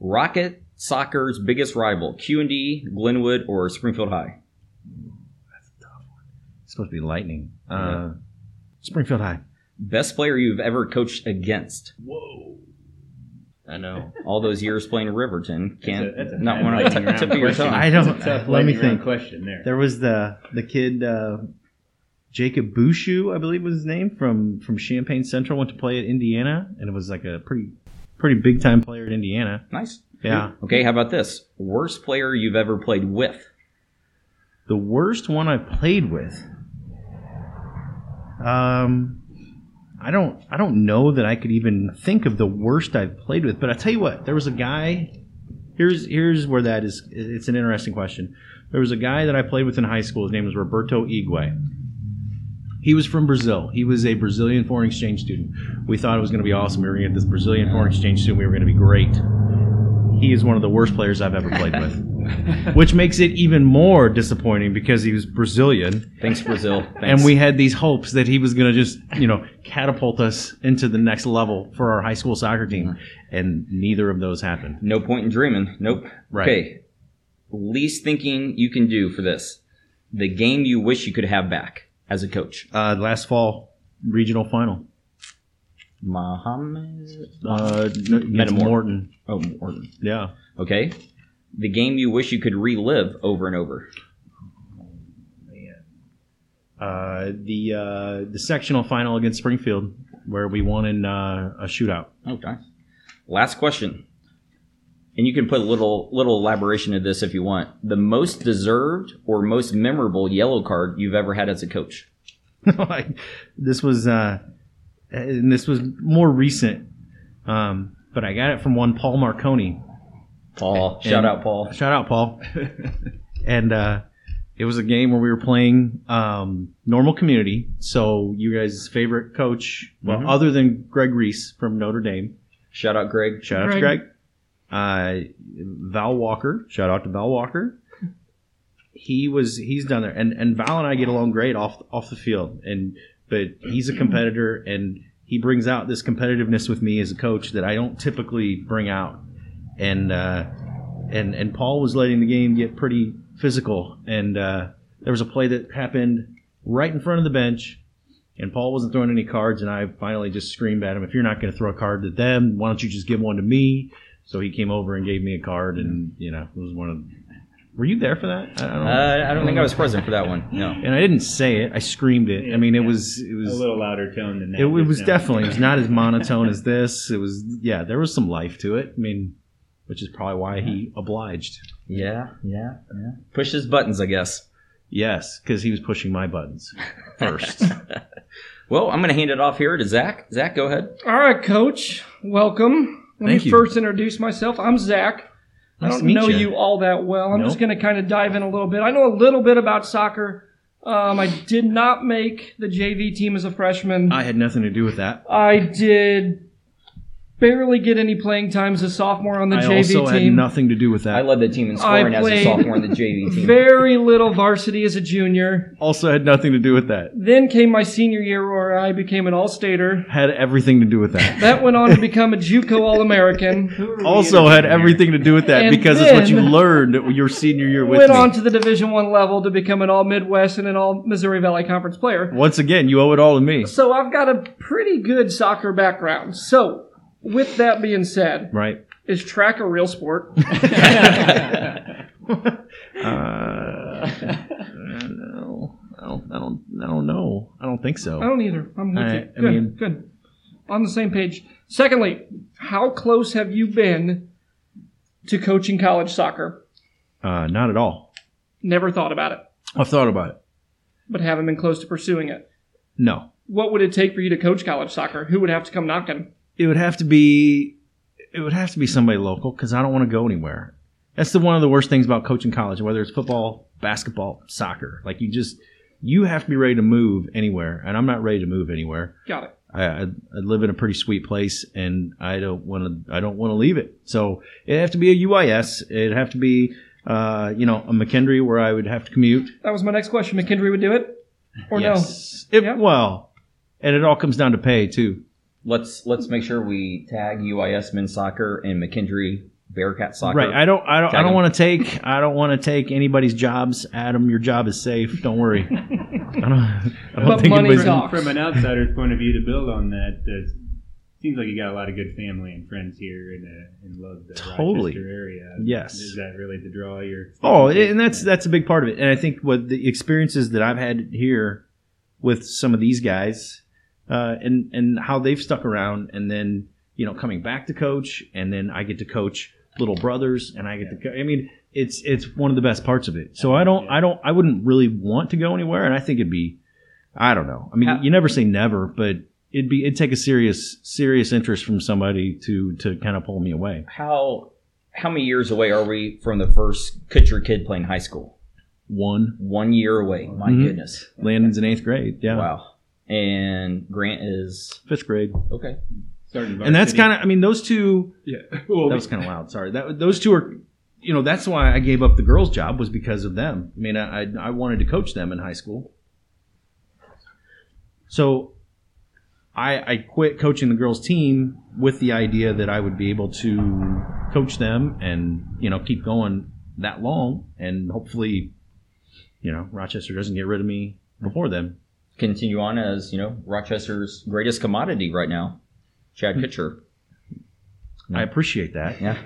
[SPEAKER 2] Rocket Soccer's biggest rival, Q&D, Glenwood, or Springfield High? That's tough one.
[SPEAKER 7] It's supposed to be Lightning. Uh, Springfield High.
[SPEAKER 2] Best player you've ever coached against?
[SPEAKER 7] I know.
[SPEAKER 2] All those years playing Riverton. Can't,
[SPEAKER 4] That's a- that's a
[SPEAKER 2] not
[SPEAKER 4] bad
[SPEAKER 2] one on
[SPEAKER 4] lightning
[SPEAKER 2] the tip of your tongue.
[SPEAKER 7] I don't.
[SPEAKER 4] Tough
[SPEAKER 7] let me think.
[SPEAKER 4] question there.
[SPEAKER 7] There was the the kid uh, Jacob Bouchou, I believe was his name from from Champaign Central. Went to play at Indiana, and it was like a pretty pretty big time player at Indiana.
[SPEAKER 2] Nice.
[SPEAKER 7] Yeah.
[SPEAKER 2] Okay, how about this? Worst player you've ever played with?
[SPEAKER 7] The worst one I played with. Um, I don't. I don't know that I could even think of the worst I've played with. But I tell you what, there was a guy. Here's here's where that is. It's an interesting question. There was a guy that I played with in high school. His name was Roberto Igwe. He was from Brazil. He was a Brazilian foreign exchange student. We thought it was going to be awesome. We were going to get this Brazilian foreign exchange student. We were going to be great. He is one of the worst players I've ever played with, [laughs] which makes it even more disappointing because he was Brazilian,
[SPEAKER 2] Thanks, Brazil. Thanks.
[SPEAKER 7] and we had these hopes that he was going to just, you know, catapult us into the next level for our high school soccer team, and neither of those happened.
[SPEAKER 2] No point in dreaming. Nope.
[SPEAKER 7] Right.
[SPEAKER 2] Okay. Least thinking you can do for this. The game you wish you could have back as a coach.
[SPEAKER 7] Uh, last fall, regional final.
[SPEAKER 2] Muhammad.
[SPEAKER 7] Uh, against
[SPEAKER 2] Metamora.
[SPEAKER 7] Morton.
[SPEAKER 2] Oh, Morton.
[SPEAKER 7] Yeah.
[SPEAKER 2] Okay. The game you wish you could relive over and over.
[SPEAKER 7] Uh, the uh, the sectional final against Springfield, where we won in uh, a shootout.
[SPEAKER 2] Okay. Last question. And you can put a little little elaboration to this if you want. The most deserved or most memorable yellow card you've ever had as a coach. [laughs]
[SPEAKER 7] This was uh, and this was more recent, um, but I got it from one Paul Marconi.
[SPEAKER 2] Paul.
[SPEAKER 7] And-
[SPEAKER 2] Shout out Paul.
[SPEAKER 7] Shout out Paul. [laughs] and uh, it was a game where we were playing um, normal community. So you guys' favorite coach, well,
[SPEAKER 2] Mhm.
[SPEAKER 7] other than Greg Reese from Notre Dame.
[SPEAKER 2] Shout out Greg.
[SPEAKER 7] Shout out to Greg. Uh, Val Walker. Shout out to Val Walker. He was he's done there, and and Val and I get along great off off the field, and but he's a competitor, and he brings out this competitiveness with me as a coach that I don't typically bring out, and uh, and and Paul was letting the game get pretty physical, and uh, there was a play that happened right in front of the bench. And Paul wasn't throwing any cards, and I finally just screamed at him, "If you're not going to throw a card to them, why don't you just give one to me?" So he came over and gave me a card, and you know, it was one of. Were you there for that? I I don't.
[SPEAKER 2] Uh, I don't think I was present for that one. No. [laughs]
[SPEAKER 7] and I didn't say it. I screamed it. I mean, it was. It was a
[SPEAKER 4] little louder tone than that.
[SPEAKER 7] It, it was definitely. It was not as [laughs] monotone as this. It was. Yeah, there was some life to it. I mean, which is probably why he obliged.
[SPEAKER 2] Yeah, yeah, yeah. Push his buttons, I guess.
[SPEAKER 7] Yes, because he was pushing my buttons first. [laughs]
[SPEAKER 2] Well, I'm going to hand it off here to Zach. Zach, go ahead.
[SPEAKER 5] All right, Coach. Welcome. Let
[SPEAKER 7] Thank
[SPEAKER 5] me
[SPEAKER 7] you.
[SPEAKER 5] first introduce myself. I'm Zach. I don't know
[SPEAKER 7] you.
[SPEAKER 5] you all that well. I'm
[SPEAKER 7] Nope.
[SPEAKER 5] just going to kind of dive in a little bit. I know a little bit about soccer. Um, I did not make the JV team as a freshman.
[SPEAKER 7] I had nothing to do with that.
[SPEAKER 5] I did barely get any playing time as a sophomore on the
[SPEAKER 7] I
[SPEAKER 5] JV
[SPEAKER 7] also had
[SPEAKER 5] team.
[SPEAKER 7] nothing to do with that.
[SPEAKER 2] I led the team in scoring as a
[SPEAKER 5] played
[SPEAKER 2] sophomore on the JV team.
[SPEAKER 5] Very little varsity as a junior.
[SPEAKER 7] also had nothing to do with that.
[SPEAKER 5] Then came my senior year where I became an all-stater.
[SPEAKER 7] Had everything to do with that.
[SPEAKER 5] That went on to become a JUCO All-American. [laughs]
[SPEAKER 7] also had everything to do with that
[SPEAKER 5] And
[SPEAKER 7] because it's what you
[SPEAKER 5] then-
[SPEAKER 7] learned your senior year with
[SPEAKER 5] Went
[SPEAKER 7] me.
[SPEAKER 5] on to the Division One level to become an All-Midwest and an All-Missouri Valley Conference player.
[SPEAKER 7] Once again, you owe it all to me.
[SPEAKER 5] So I've got a pretty good soccer background. So, with that being said,
[SPEAKER 7] Right.
[SPEAKER 5] is track a real sport? [laughs]
[SPEAKER 7] Uh, no, I don't, I don't, I don't know. I don't think so.
[SPEAKER 5] I don't either. I'm with
[SPEAKER 7] I-
[SPEAKER 5] you.
[SPEAKER 7] I
[SPEAKER 5] Good,
[SPEAKER 7] mean-
[SPEAKER 5] good. On the same page. Secondly, how close have you been to coaching college soccer?
[SPEAKER 7] Uh, not at all.
[SPEAKER 5] Never thought about it,
[SPEAKER 7] I've thought about it.
[SPEAKER 5] but haven't been close to pursuing it.
[SPEAKER 7] No,
[SPEAKER 5] What would it take for you to coach college soccer? Who would have to come knocking?
[SPEAKER 7] It would have to be, it would have to be somebody local because I don't want to go anywhere. That's the one of the worst things about coaching college, whether it's football, basketball, soccer. Like you just, you have to be ready to move anywhere, and I'm not ready to move anywhere.
[SPEAKER 5] Got it.
[SPEAKER 7] I, I, I live in a pretty sweet place, and I don't want to. I don't want to leave it. So it'd have to be a UIS. It'd have to be, uh, you know, a McKendree where I would have to commute.
[SPEAKER 5] That was my next question. McKendree would do it? Or no?
[SPEAKER 7] yes. It,
[SPEAKER 5] Yeah.
[SPEAKER 7] Well, and it all comes down to pay too.
[SPEAKER 2] Let's let's make sure we tag UIS men's soccer and McKendree Bearcat soccer.
[SPEAKER 7] Right. I don't. I don't. I don't want to take. I don't want to take anybody's jobs. Adam, your job is safe. Don't worry. [laughs] I don't. I don't
[SPEAKER 5] But
[SPEAKER 7] think
[SPEAKER 5] money
[SPEAKER 7] anybody's.
[SPEAKER 5] talks.
[SPEAKER 4] From an outsider's point of view, to build on that, uh, seems like you got a lot of good family and friends here in, uh, in love the
[SPEAKER 7] Totally.
[SPEAKER 4] Rochester area.
[SPEAKER 7] Yes.
[SPEAKER 4] Is that really the draw? Your
[SPEAKER 7] Oh, and that's that's a big part of it. And I think what the experiences that I've had here with some of these guys, uh, and and how they've stuck around, and then you know coming back to coach, and then I get to coach little brothers, and I get to. Co- I mean, it's it's one of the best parts of it. So I don't I don't I wouldn't really want to go anywhere, and I think it'd be, I don't know. I mean,
[SPEAKER 2] How-
[SPEAKER 7] you never say never, but. It'd be it'd take a serious serious interest from somebody to to kind of pull me away.
[SPEAKER 2] How how many years away are we from the first Kutcher kid playing high school?
[SPEAKER 7] One,
[SPEAKER 2] One year away. My
[SPEAKER 7] Mhm.
[SPEAKER 2] goodness.
[SPEAKER 7] Landon's in eighth grade. Yeah,
[SPEAKER 2] Wow. And Grant is
[SPEAKER 7] fifth grade.
[SPEAKER 2] okay.
[SPEAKER 4] starting
[SPEAKER 7] and that's kind of i mean those two
[SPEAKER 4] yeah. [laughs] Well,
[SPEAKER 7] that was kind of loud sorry that those two are you know that's why i gave up the girls job was because of them i mean i i, I wanted to coach them in high school so i i quit coaching the girls team with the idea that i would be able to coach them and you know keep going that long and hopefully you know rochester doesn't get rid of me before then
[SPEAKER 2] Continue on as, you know, Rochester's greatest commodity right now. Chad
[SPEAKER 7] Hmm.
[SPEAKER 2] Kutcher.
[SPEAKER 7] i appreciate that
[SPEAKER 2] Yeah.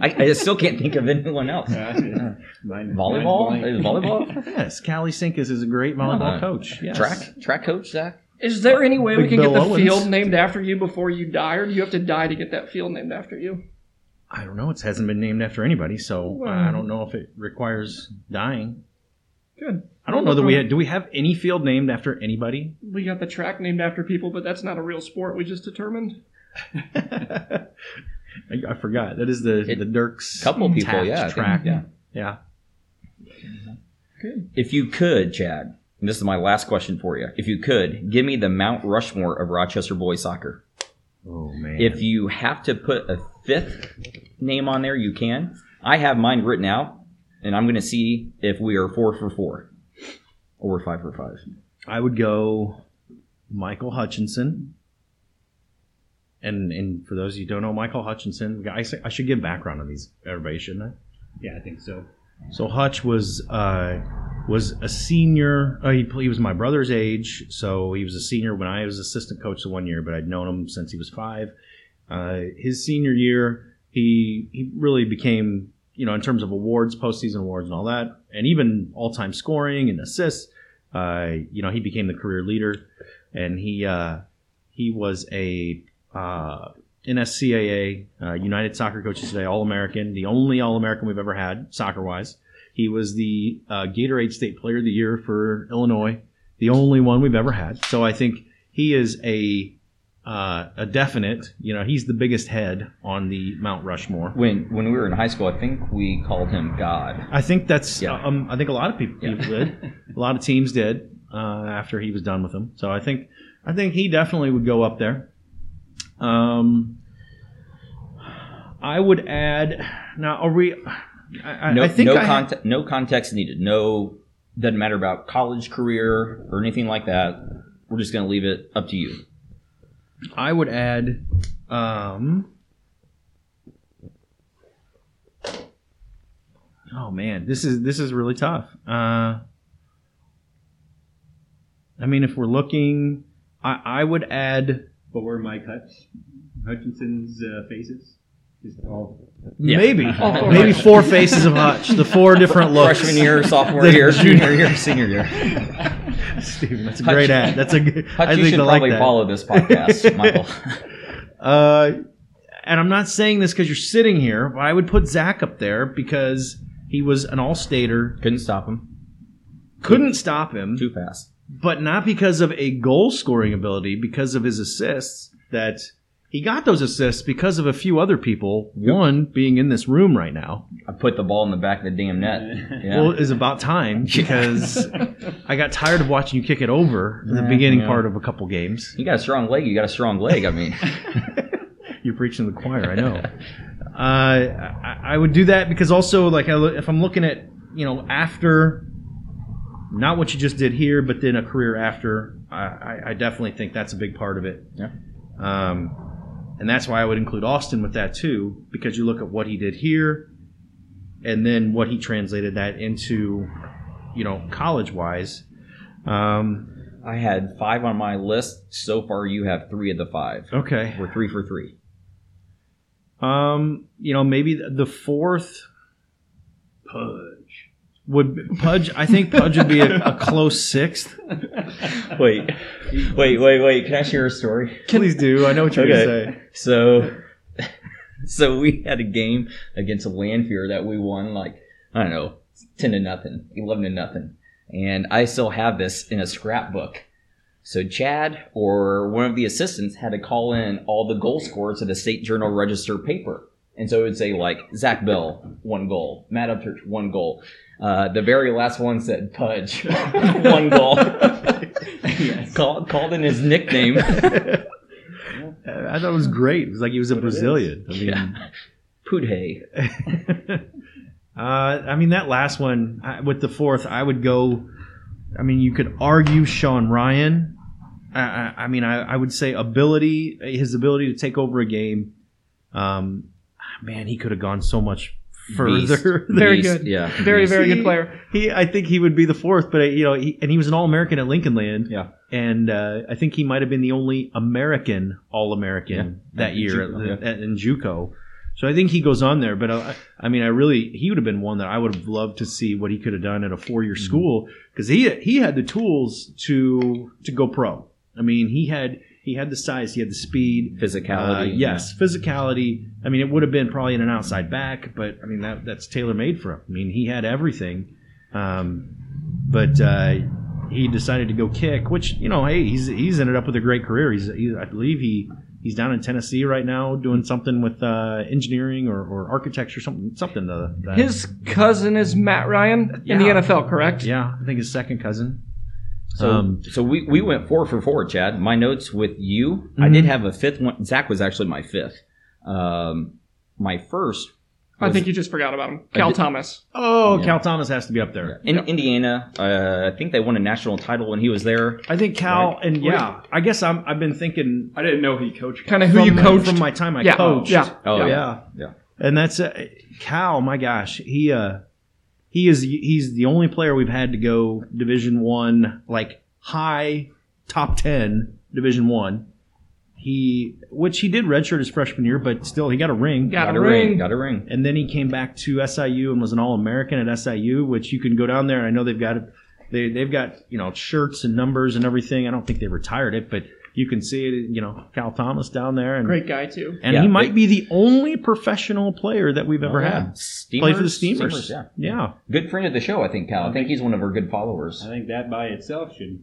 [SPEAKER 2] I, I still can't think of anyone else. [laughs]
[SPEAKER 4] Mine-
[SPEAKER 2] Volleyball?
[SPEAKER 4] mine's
[SPEAKER 2] Is volleyball?
[SPEAKER 7] yes callie sinkus is a great volleyball
[SPEAKER 2] Uh,
[SPEAKER 7] coach yes.
[SPEAKER 2] Track? Track coach, Zach?
[SPEAKER 5] Is there any way we can
[SPEAKER 7] Bill
[SPEAKER 5] get the
[SPEAKER 7] Owens.
[SPEAKER 5] field named after you before you die, or do you have to die to get that field named after you?
[SPEAKER 7] I don't know. It hasn't been named after anybody, so
[SPEAKER 5] Well-
[SPEAKER 7] I don't know if it requires dying.
[SPEAKER 5] Good.
[SPEAKER 7] I don't know that we had, do we have any field named after anybody?
[SPEAKER 5] We got the track named after people, but that's not a real sport. We just determined. [laughs]
[SPEAKER 7] I, I forgot. That is the
[SPEAKER 2] It-
[SPEAKER 7] the Dirks
[SPEAKER 2] Couple people, yeah. I think,
[SPEAKER 7] track.
[SPEAKER 2] yeah.
[SPEAKER 7] yeah.
[SPEAKER 2] If you could, Chad, and this is my last question for you. If you could, give me the Mount Rushmore of Rochester boys soccer.
[SPEAKER 7] Oh man.
[SPEAKER 2] If you have to put a fifth name on there, you can. I have mine written out, and I'm going to see if we are four for four or five for five.
[SPEAKER 7] I would go Michael Hutchinson. And and for those of you who don't know Michael Hutchinson, I, I should give background on these everybody, shouldn't I?
[SPEAKER 4] Yeah, I think so.
[SPEAKER 7] So Hutch was uh, was a senior. Uh, he, he was my brother's age, so he was a senior when I was assistant coach the one year. But I'd known him since he was five. Uh, his senior year, he he really became you know in terms of awards, postseason awards, and all that, and even all time scoring and assists. Uh, you know, he became the career leader, and he uh, he was a uh, NSCAA uh, United Soccer Coaches Today All American, the only All American we've ever had soccer wise. He was the uh, Gatorade State Player of the Year for Illinois, the only one we've ever had. So I think he is a uh, a definite. You know, he's the biggest head on the Mount Rushmore.
[SPEAKER 2] When when we were in high school, I think we called him God.
[SPEAKER 7] I think that's.
[SPEAKER 2] Yeah.
[SPEAKER 7] Um, I think a lot of people,
[SPEAKER 2] Yeah.
[SPEAKER 7] people did. [laughs] A lot of teams did uh, after he was done with them. So I think I think he definitely would go up there. Um, I would add. Now, are we? I,
[SPEAKER 2] No,
[SPEAKER 7] I think
[SPEAKER 2] no, conte- no context needed. No, doesn't matter about college career or anything like that. We're just going to leave it up to you.
[SPEAKER 7] I would add. Um, oh man, this is this is really tough. Uh, I mean, if we're looking, I, I would add
[SPEAKER 4] But were Mike Hutch, Hutchinson's uh, faces? Just all
[SPEAKER 2] Yeah.
[SPEAKER 7] maybe [laughs]
[SPEAKER 5] Oh,
[SPEAKER 7] maybe
[SPEAKER 5] right.
[SPEAKER 7] four faces of Hutch, the four different looks.
[SPEAKER 2] Freshman year, [laughs] sophomore year,
[SPEAKER 7] junior-
[SPEAKER 2] junior year, senior year. [laughs]
[SPEAKER 7] Steven, that's a great ad. That's a good.
[SPEAKER 2] Hutch,
[SPEAKER 7] I
[SPEAKER 2] you
[SPEAKER 7] think
[SPEAKER 2] should
[SPEAKER 7] I like
[SPEAKER 2] probably
[SPEAKER 7] that.
[SPEAKER 2] follow this podcast, Michael.
[SPEAKER 7] Uh, and I'm not saying this because you're sitting here, but I would put Zach up there because he was an all-stater,
[SPEAKER 2] Couldn't stop him.
[SPEAKER 7] couldn't stop him,
[SPEAKER 2] Too fast.
[SPEAKER 7] but not because of a goal-scoring ability, because of his assists. That he got those assists because of a few other people. One being in this room right now.
[SPEAKER 2] I put the ball in the back of the damn net. [laughs] Yeah.
[SPEAKER 7] Well, it is about time [laughs] because I got tired of watching you kick it over in the
[SPEAKER 2] Yeah,
[SPEAKER 7] beginning
[SPEAKER 2] yeah.
[SPEAKER 7] part of a couple games.
[SPEAKER 2] you got a strong leg. You got a strong leg. I mean, [laughs]
[SPEAKER 7] You're preaching to the choir, I know. uh, I, I would do that because also, like, I look, if I'm looking at, you know, after, not what you just did here, but then a career after, I, I, I definitely think that's a big part of it.
[SPEAKER 2] Yeah.
[SPEAKER 7] Um, and that's why I would include Austin with that too, because you look at what he did here, and then what he translated that into, you know, college wise. Um,
[SPEAKER 2] I had five on my list. So far, you have three of the five.
[SPEAKER 7] okay.
[SPEAKER 2] We're three for three.
[SPEAKER 7] Um, you know, maybe the, fourth
[SPEAKER 4] Pudge.
[SPEAKER 7] Would Pudge. I think Pudge would be a, a close sixth.
[SPEAKER 2] Wait, wait, wait, wait. Can I share a story?
[SPEAKER 7] Please do. I know what you're
[SPEAKER 2] Okay.
[SPEAKER 7] gonna say.
[SPEAKER 2] So, [laughs] so we had a game against Lanphier that we won like I don't know, ten to nothing, eleven to nothing, and I still have this in a scrapbook. So Chad or one of the assistants had to call in all the goal scorers to the State Journal Register paper, and so it would say like Zach Bell one goal, Matt Upchurch one goal. Uh, the very last one said Pudge [laughs] one goal. Called called in his nickname. [laughs]
[SPEAKER 7] I thought it was great. It was like he was a Brazilian. I mean,
[SPEAKER 2] Yeah. Pudhe. [laughs]
[SPEAKER 7] uh, I mean that last one I, with the fourth, I would go. I mean, you could argue Sean Ryan. I, I, I mean, I, I would say ability, his ability to take over a game. Um, man, he could have gone so much further. [laughs]
[SPEAKER 5] Very
[SPEAKER 2] Beast,
[SPEAKER 5] good.
[SPEAKER 2] Yeah.
[SPEAKER 5] Very, very good player.
[SPEAKER 7] He, I think he would be the fourth, but uh, you know, he, and he was an All American at Lincoln Land.
[SPEAKER 2] Yeah.
[SPEAKER 7] and uh, I think he might have been the only American All American
[SPEAKER 2] Yeah.
[SPEAKER 7] that
[SPEAKER 2] At
[SPEAKER 7] year
[SPEAKER 2] JUCO,
[SPEAKER 7] at, the- at, in JUCO. So I think he goes on there, but uh, I mean, I really he would have been one that I would have loved to see what he could have done at a four year
[SPEAKER 2] Mm-hmm.
[SPEAKER 7] school because he he had the tools to to go pro. I mean, he had he had the size, he had the speed,
[SPEAKER 2] Physicality.
[SPEAKER 7] uh, yes, physicality. I mean, it would have been probably in an outside back, but I mean that that's tailor made for him. I mean, he had everything, um, but uh, he decided to go kick, which you know, hey, he's he's ended up with a great career. He's, he, I believe he he's down in Tennessee right now doing something with uh, engineering or, or architecture, something something to that.
[SPEAKER 5] His cousin is Matt Ryan in the NFL, correct?
[SPEAKER 7] yeah, I think his second cousin.
[SPEAKER 2] So,
[SPEAKER 7] Um,
[SPEAKER 2] so we, we went four for four, Chad. My notes with you, I
[SPEAKER 7] Mhm.
[SPEAKER 2] did have a fifth one. Zach was actually my fifth. Um, my first.
[SPEAKER 5] I think you just forgot about him. Cal
[SPEAKER 2] did-
[SPEAKER 5] Thomas.
[SPEAKER 7] Oh,
[SPEAKER 2] Yeah.
[SPEAKER 7] Cal Thomas has to be up there.
[SPEAKER 2] in Indiana. Uh, I think they won a national title when he was there.
[SPEAKER 7] I think Cal,
[SPEAKER 2] Right.
[SPEAKER 7] and yeah, I guess I'm, I've been thinking
[SPEAKER 3] I didn't know he coached.
[SPEAKER 5] Kind of who you
[SPEAKER 7] my-
[SPEAKER 5] coached.
[SPEAKER 7] from my time I
[SPEAKER 5] Yeah,
[SPEAKER 7] coached.
[SPEAKER 5] yeah.
[SPEAKER 2] Oh
[SPEAKER 7] yeah.
[SPEAKER 2] yeah, yeah.
[SPEAKER 7] And that's uh, Cal. My gosh, he uh, he is he's the only player we've had to go Division One, like high top ten Division One. He, which he did redshirt his freshman year, but still he got a ring.
[SPEAKER 5] Got
[SPEAKER 2] Got
[SPEAKER 5] a
[SPEAKER 2] a ring.
[SPEAKER 5] ring.
[SPEAKER 2] Got a ring.
[SPEAKER 7] And then he came back to SIU and was an All American at SIU, which you can go down there. And I know they've got they they've got you know shirts and numbers and everything. I don't think they retired it, but you can see it. You know, Cal Thomas down there, and
[SPEAKER 5] Great guy, too.
[SPEAKER 7] and
[SPEAKER 2] Yeah,
[SPEAKER 7] he might be the only professional player that we've ever
[SPEAKER 2] Oh, yeah.
[SPEAKER 7] had
[SPEAKER 2] Steamers,
[SPEAKER 7] play for the Steamers.
[SPEAKER 2] yeah.
[SPEAKER 7] yeah,
[SPEAKER 2] Good friend of the show, I think, Cal. I think he's one of our good followers.
[SPEAKER 4] I think that by itself should.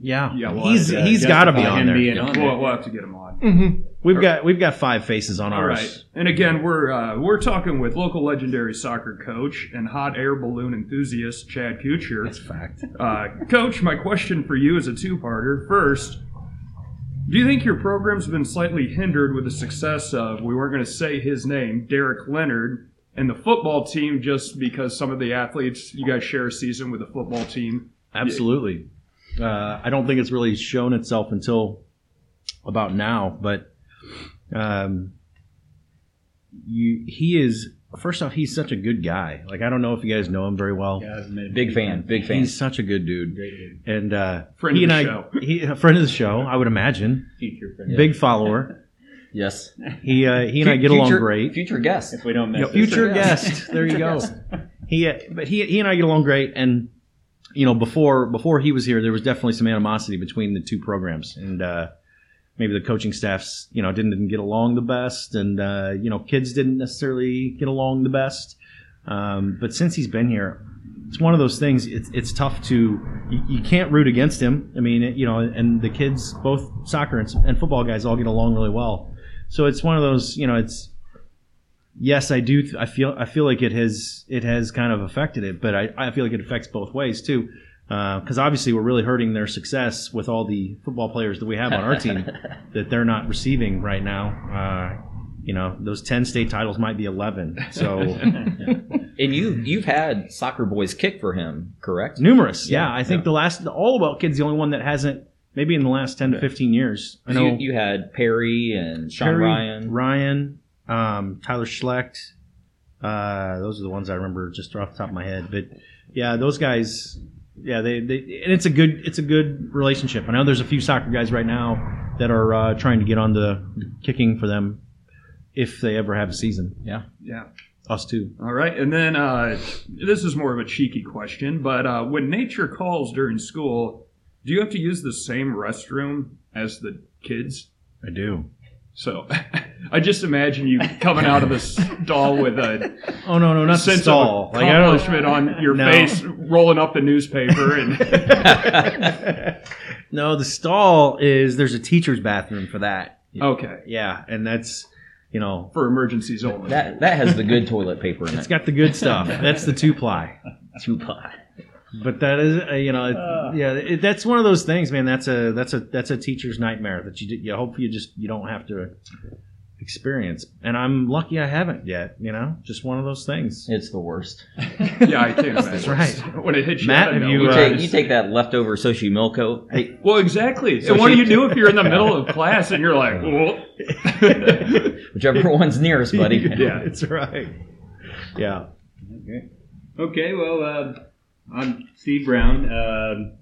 [SPEAKER 7] yeah.
[SPEAKER 3] Yeah, well,
[SPEAKER 7] he's
[SPEAKER 4] uh,
[SPEAKER 7] he's got to be
[SPEAKER 4] justify
[SPEAKER 7] on
[SPEAKER 4] him
[SPEAKER 7] there.
[SPEAKER 4] being on
[SPEAKER 3] We'll, we'll have to get him on.
[SPEAKER 5] hmm
[SPEAKER 7] We've got we've got five faces on
[SPEAKER 3] All
[SPEAKER 7] ours.
[SPEAKER 3] right. And again, we're uh, we're talking with local legendary soccer coach and hot air balloon enthusiast Chad Kuchar.
[SPEAKER 7] That's fact.
[SPEAKER 3] Uh, coach, my question for you is a two-parter. First, Do you think your program's been slightly hindered with the success of, we weren't going to say his name, Derek Leonard, and the football team just because some of the athletes, you guys share a season with the football team?
[SPEAKER 7] Absolutely. Uh, I don't think it's really shown itself until about now, but um, you, he is. First off, he's such a good guy. Like I don't know if you guys know him very well.
[SPEAKER 2] Big fan. Big fan.
[SPEAKER 7] He's such a good dude. And uh,
[SPEAKER 3] Friend
[SPEAKER 7] he
[SPEAKER 3] of
[SPEAKER 7] and
[SPEAKER 3] the
[SPEAKER 7] I, he a friend of the show, I would imagine.
[SPEAKER 4] Future friend.
[SPEAKER 7] Big follower. [laughs]
[SPEAKER 2] Yes.
[SPEAKER 7] He uh, he and I get along great.
[SPEAKER 2] Future guest.
[SPEAKER 4] If we don't
[SPEAKER 7] Yeah,
[SPEAKER 4] mess
[SPEAKER 7] future
[SPEAKER 4] this up.
[SPEAKER 7] guest. There you go. He, uh, but he, he and I get along great, and you know, before before he was here, there was definitely some animosity between the two programs, and uh, maybe the coaching staffs, you know, didn't, didn't get along the best, and uh, you know, kids didn't necessarily get along the best. Um, but since he's been here, it's one of those things. It's it's tough to you, you can't root against him. I mean, you know, and the kids, both soccer and, and football guys, all get along really well. So it's one of those, you know, it's yes, I do. I feel I feel like it has it has kind of affected it, but I, I feel like it affects both ways too. Because obviously we're really hurting their success with all the football players that we have on our team [laughs] that they're not receiving right now. Uh, you know, those ten state titles might be eleven. So [laughs]
[SPEAKER 2] And you you've had soccer boys kick for him, correct?
[SPEAKER 7] numerous. Yeah, I think the last the All About kid's the only one that hasn't. Maybe in the last ten to fifteen years. I know
[SPEAKER 2] You, you had Perry and Sean
[SPEAKER 7] Perry,
[SPEAKER 2] Ryan.
[SPEAKER 7] Ryan, um, Tyler Schlecht. Uh, those are the ones I remember just off the top of my head. But yeah, those guys. Yeah, they, they and it's a good it's a good relationship. I know there's a few soccer guys right now that are uh, trying to get on the kicking for them if they ever have a season.
[SPEAKER 2] Yeah.
[SPEAKER 3] Yeah.
[SPEAKER 7] Us too.
[SPEAKER 3] All right, and then uh, this is more of a cheeky question, but uh, when nature calls during school, do you have to use the same restroom as the kids?
[SPEAKER 7] I do.
[SPEAKER 3] So [laughs] I just imagine you coming out of this stall with a
[SPEAKER 7] Oh no, no, not the
[SPEAKER 3] sense
[SPEAKER 7] stall.
[SPEAKER 3] of
[SPEAKER 7] Like
[SPEAKER 3] accomplishment on your
[SPEAKER 7] No.
[SPEAKER 3] face, rolling up the newspaper, and [laughs]
[SPEAKER 7] no, the stall is there's a teacher's bathroom for that.
[SPEAKER 3] okay
[SPEAKER 7] Yeah, and that's you know
[SPEAKER 3] for emergencies only.
[SPEAKER 2] That that has the good toilet paper in
[SPEAKER 7] it's
[SPEAKER 2] it.
[SPEAKER 7] It's got the good stuff. That's the two ply. [laughs]
[SPEAKER 2] Two pie.
[SPEAKER 7] But that is, uh, you know, it, yeah, it, that's one of those things, man. That's a that's a that's a teacher's nightmare that you you hope you just you don't have to experience. And I'm lucky I haven't yet. You know, just one of those things.
[SPEAKER 2] It's the worst. [laughs]
[SPEAKER 3] yeah, I can't imagine.
[SPEAKER 7] That's right.
[SPEAKER 3] When it hits you,
[SPEAKER 7] Matt,
[SPEAKER 3] out
[SPEAKER 7] have you,
[SPEAKER 2] You
[SPEAKER 7] uh,
[SPEAKER 2] take you take that leftover Xochimilco. Hey,
[SPEAKER 3] well, exactly.
[SPEAKER 2] So
[SPEAKER 3] and what do you do [laughs] if you're in the middle of class and you're like, "Whoa." [laughs]
[SPEAKER 2] whichever one's nearest, buddy.
[SPEAKER 3] Yeah.
[SPEAKER 7] that's right. Yeah.
[SPEAKER 4] Okay. Okay. Well, uh, I'm Steve Brown. Um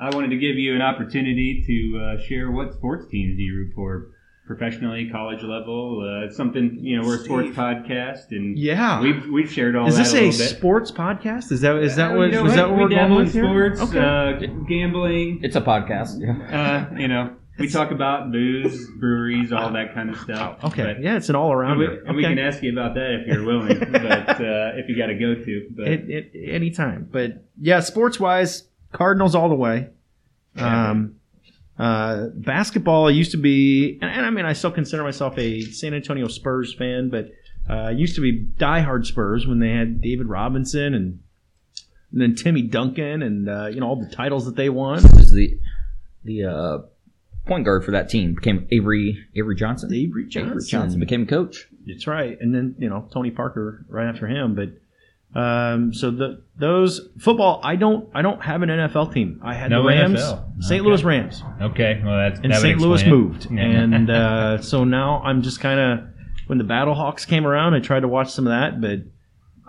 [SPEAKER 4] I wanted to give you an opportunity to uh, share what sports teams do you root for, professionally, college level. Uh, it's something you know. We're a sports podcast, and
[SPEAKER 7] Yeah.
[SPEAKER 4] we've we've shared all
[SPEAKER 7] Is
[SPEAKER 4] that
[SPEAKER 7] this
[SPEAKER 4] a
[SPEAKER 7] a
[SPEAKER 4] bit.
[SPEAKER 7] sports podcast? Is that is that
[SPEAKER 4] Uh,
[SPEAKER 7] what
[SPEAKER 4] you know
[SPEAKER 7] was that what
[SPEAKER 4] we
[SPEAKER 7] we're
[SPEAKER 4] dabble
[SPEAKER 7] going with here?
[SPEAKER 4] sports,
[SPEAKER 7] Okay.
[SPEAKER 4] uh, gambling.
[SPEAKER 2] It's a podcast. Yeah.
[SPEAKER 4] Uh, you know, we talk about booze, breweries, all that kind of stuff.
[SPEAKER 7] okay.
[SPEAKER 4] But-
[SPEAKER 7] Yeah, it's an all
[SPEAKER 4] and
[SPEAKER 7] around.
[SPEAKER 4] we,
[SPEAKER 7] Okay.
[SPEAKER 4] and we can ask you about that if you're willing, [laughs] but uh, if you got to go to. But
[SPEAKER 7] It, it, anytime. But yeah, sports wise, Cardinals all the way. Um, uh, basketball used to be, and, and I mean, I still consider myself a San Antonio Spurs fan, but uh, I used to be diehard Spurs when they had David Robinson and, and then Timmy Duncan and uh, you know all the titles that they won.
[SPEAKER 2] was the the uh, point guard for that team became Avery Avery Johnson.
[SPEAKER 7] Avery
[SPEAKER 2] Avery
[SPEAKER 7] Johnson.
[SPEAKER 2] Johnson became coach.
[SPEAKER 7] That's right, and then you know Tony Parker right after him. But um, so the those football, I don't I don't have an NFL team. I had
[SPEAKER 8] No
[SPEAKER 7] the Rams,
[SPEAKER 8] NFL.
[SPEAKER 7] St.
[SPEAKER 8] Okay.
[SPEAKER 7] Louis Rams.
[SPEAKER 8] Okay, well that's
[SPEAKER 7] and
[SPEAKER 8] that
[SPEAKER 7] St. Louis
[SPEAKER 8] it.
[SPEAKER 7] moved, and [laughs] uh, so now I'm just kind of when the Battle Hawks came around, I tried to watch some of that, but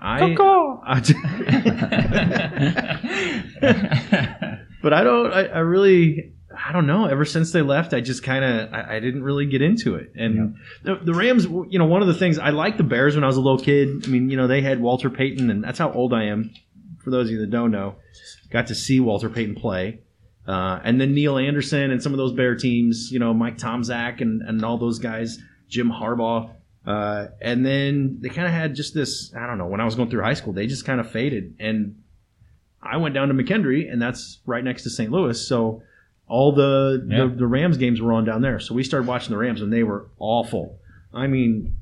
[SPEAKER 7] I, I- [laughs] [laughs] but I don't, I, I really, I don't know. Ever since they left, I just kind of, I, I didn't really get into it. And the, the Rams, you know, one of the things I liked the Bears when I was a little kid. I mean, you know, they had Walter Payton, and that's how old I am. For those of you that don't know, got to see Walter Payton play. Uh, and then Neal Anderson and some of those Bear teams, you know, Mike Tomczak and, and all those guys, Jim Harbaugh. Uh, and then they kind of had just this, I don't know, when I was going through high school, they just kind of faded. And I went down to McKendree, and that's right next to St. Louis. So all the,
[SPEAKER 8] Yeah.
[SPEAKER 7] the, the Rams games were on down there. So we started watching the Rams, and they were awful. I mean,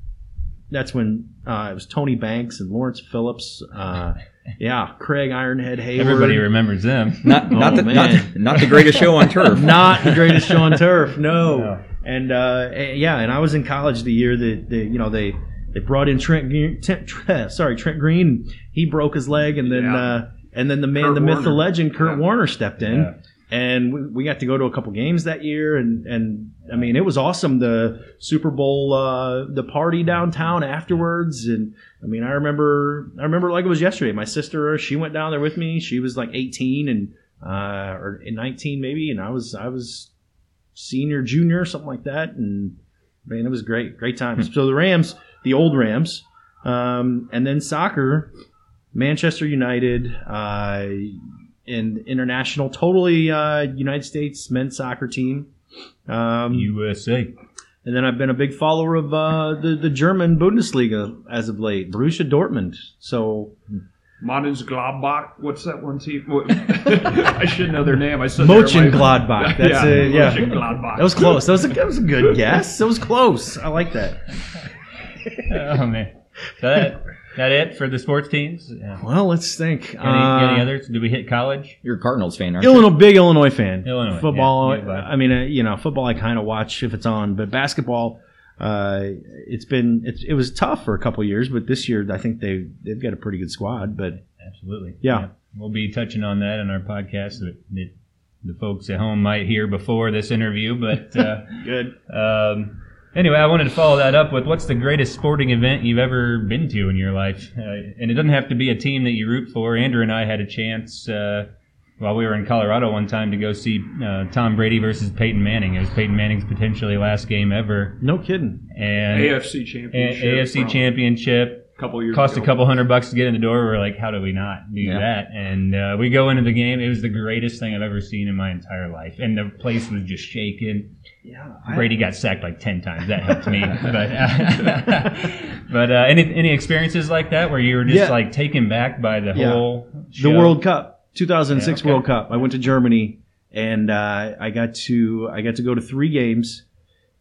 [SPEAKER 7] that's when uh, it was Tony Banks and Lawrence Phillips. Uh, yeah, Craig Ironhead Heyward.
[SPEAKER 4] Everybody remembers them. [laughs]
[SPEAKER 2] Not not
[SPEAKER 7] Oh,
[SPEAKER 2] the,
[SPEAKER 7] man.
[SPEAKER 2] not, not the greatest show on turf. [laughs]
[SPEAKER 7] not the greatest show on turf. No. [laughs]
[SPEAKER 4] No.
[SPEAKER 7] And uh, yeah, and I was in college the year that they, you know they they brought in Trent, Green- Trent sorry Trent Green. He broke his leg, and then
[SPEAKER 3] Yeah.
[SPEAKER 7] uh, and then the man,
[SPEAKER 3] Kurt
[SPEAKER 7] the myth, the legend, Kurt
[SPEAKER 3] Yeah.
[SPEAKER 7] Warner stepped in.
[SPEAKER 4] Yeah.
[SPEAKER 7] And we, we got to go to a couple games that year, and, and I mean it was awesome. The Super Bowl, uh, the party downtown afterwards, and I mean I remember I remember like it was yesterday. My sister, she went down there with me. She was like 18 and uh, or 19 maybe, and I was I was senior, junior, something like that. And man, it was great, great times. so the Rams, the old Rams, um, and then soccer, Manchester United, uh, and international, totally uh, United States men's soccer team. Um,
[SPEAKER 4] USA.
[SPEAKER 7] and then I've been a big follower of uh, the the German Bundesliga as of late, Borussia Dortmund. So
[SPEAKER 3] Mönchengladbach. What's that one team? What- [laughs] I should know their name. I said their life-
[SPEAKER 7] Mönchengladbach. [laughs] That's
[SPEAKER 3] yeah,
[SPEAKER 7] it. Yeah,
[SPEAKER 3] Mönchengladbach.
[SPEAKER 7] that was close. That was a, that was a good guess. That was close. I like that.
[SPEAKER 4] Oh man. That that it for the sports teams? Yeah.
[SPEAKER 7] Well, let's think.
[SPEAKER 4] Any,
[SPEAKER 7] Uh,
[SPEAKER 4] any others? Did we hit college?
[SPEAKER 2] You're a Cardinals fan, aren't you?
[SPEAKER 7] Illinois, big Illinois fan.
[SPEAKER 4] Illinois,
[SPEAKER 7] football.
[SPEAKER 4] yeah, yeah,
[SPEAKER 7] I mean, uh, you know, football. I kind of watch if it's on, but basketball. Uh, it's been it's, it was tough for a couple years, but this year I think they they've got a pretty good squad. But
[SPEAKER 4] Absolutely.
[SPEAKER 7] Yeah.
[SPEAKER 4] We'll be touching on that in our podcast that, that the folks at home might hear before this interview. But uh, [laughs]
[SPEAKER 7] good.
[SPEAKER 4] um, anyway, I wanted to follow that up with what's the greatest sporting event you've ever been to in your life? Uh, and it doesn't have to be a team that you root for. Andrew and I had a chance uh, while we were in Colorado one time to go see uh, Tom Brady versus Peyton Manning. It was Peyton Manning's potentially last game ever.
[SPEAKER 7] No kidding.
[SPEAKER 4] And
[SPEAKER 3] AFC
[SPEAKER 4] A-
[SPEAKER 3] championship.
[SPEAKER 4] AFC
[SPEAKER 3] from
[SPEAKER 4] championship.
[SPEAKER 3] A couple years
[SPEAKER 4] Cost a couple hundred bucks to get in the door. We're like, how do we not do
[SPEAKER 2] Yeah.
[SPEAKER 4] that? And uh, we go into the game. It was the greatest thing I've ever seen in my entire life. And the place was just shaking.
[SPEAKER 7] Yeah.
[SPEAKER 4] Brady got sacked like 10 times. That helped me. [laughs] but [laughs] but uh, any, any experiences like that where you were just
[SPEAKER 7] Yeah.
[SPEAKER 4] like taken back by the
[SPEAKER 7] Yeah.
[SPEAKER 4] whole
[SPEAKER 7] the? World Cup, 2006
[SPEAKER 4] Yeah, okay.
[SPEAKER 7] World Cup. I went to Germany and uh, I got to I got to go to three games,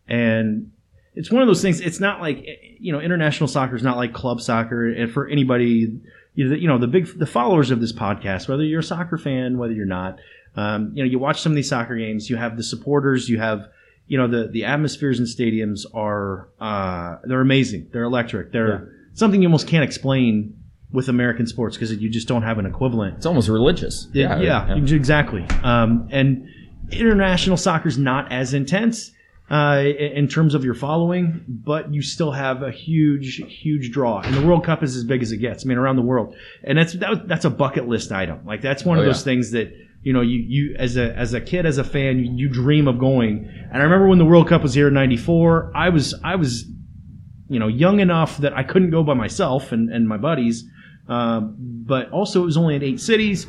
[SPEAKER 7] and it's one of those things. It's not like you know international soccer is not like club soccer. And for anybody, you know, the, you know the big the followers of this podcast, whether you're a soccer fan, whether you're not, um, you know, you watch some of these soccer games. You have the supporters. You have you know the the atmospheres in stadiums are uh, they're amazing. They're electric. They're something you almost can't explain with American sports because you just don't have an equivalent.
[SPEAKER 2] It's almost religious.
[SPEAKER 7] Yeah, yeah, exactly. Um, and international soccer is not as intense uh, in terms of your following, but you still have a huge, huge draw. And the World Cup is as big as it gets. I mean, around the world, and that's that, that's a bucket list item. Like that's one
[SPEAKER 2] Oh,
[SPEAKER 7] of those
[SPEAKER 2] yeah.
[SPEAKER 7] things that you know you you as a as a kid as a fan you, you dream of going. And I remember when the World Cup was here in '94, I was I was you know young enough that I couldn't go by myself and and my buddies. Um, but also, it was only in eight cities,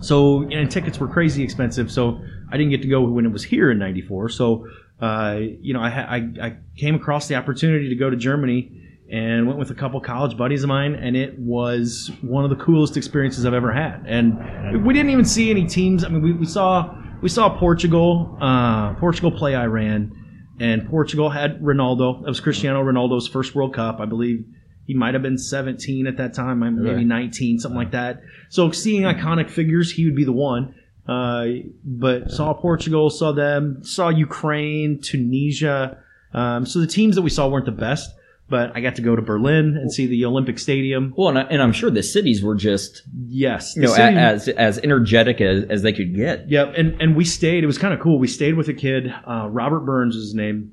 [SPEAKER 7] so and tickets were crazy expensive. So I didn't get to go when it was here in '94. So uh, you know, I, I I came across the opportunity to go to Germany and went with a couple college buddies of mine, and it was one of the coolest experiences I've ever had. And we didn't even see any teams. I mean, we, we saw we saw Portugal uh, Portugal play Iran, and Portugal had Ronaldo. That was Cristiano Ronaldo's first World Cup, I believe. He might have been 17 at that time, maybe
[SPEAKER 2] Okay.
[SPEAKER 7] 19, something like that. So seeing iconic figures, he would be the one. Uh, but saw Portugal, saw them, saw Ukraine, Tunisia. Um, so the teams that we saw weren't the best, but I got to go to Berlin and see the Olympic Stadium.
[SPEAKER 2] Well, and, I, and I'm sure the cities were just
[SPEAKER 7] Yes,
[SPEAKER 2] you know
[SPEAKER 7] city-
[SPEAKER 2] as as energetic as, as they could get.
[SPEAKER 7] Yeah, and, and we stayed. It was kind of cool. We stayed with a kid. Uh, Robert Burns is his name.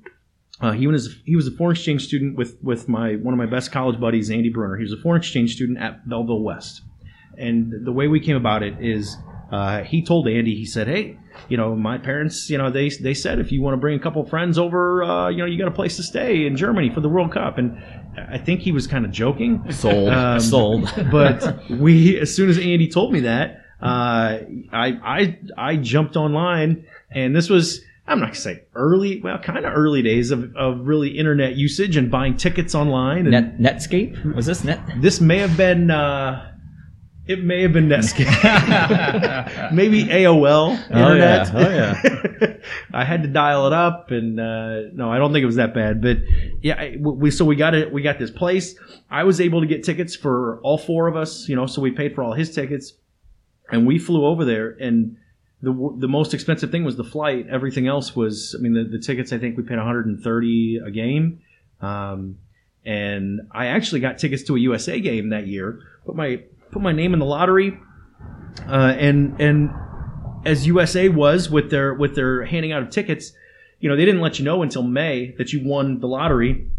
[SPEAKER 7] Uh, he was he was a foreign exchange student with with my one of my best college buddies, Andy Brunner. He was a foreign exchange student at Belleville West. And the way we came about it is uh, he told Andy, he said, "Hey, you know, my parents, you know, they they said if you want to bring a couple friends over, uh, you know, you got a place to stay in Germany for the World Cup." And I think he was kind of joking.
[SPEAKER 2] Sold,
[SPEAKER 7] Um,
[SPEAKER 2] sold. [laughs]
[SPEAKER 7] but we, as soon as Andy told me that, uh, I, I, I jumped online, and this was, I'm not gonna say early, well, kind of early days of, of really internet usage and buying tickets online. And
[SPEAKER 2] Net Netscape was this Net?
[SPEAKER 7] this may have been, uh, It may have been Netscape, [laughs] maybe AOL internet.
[SPEAKER 2] Oh, yeah. Oh, [laughs] yeah.
[SPEAKER 7] I had to dial it up, and uh, no, I don't think it was that bad. But yeah, we so we got it. We got this place. I was able to get tickets for all four of us. You know, so we paid for all his tickets, and we flew over there. And the the most expensive thing was the flight. Everything else was, I mean, the, the tickets. I think we paid 130 a game. Um, and I actually got tickets to a USA game that year. but my put my name in the lottery, uh, and and as USA was with their with their handing out of tickets, you know they didn't let you know until May that you won the lottery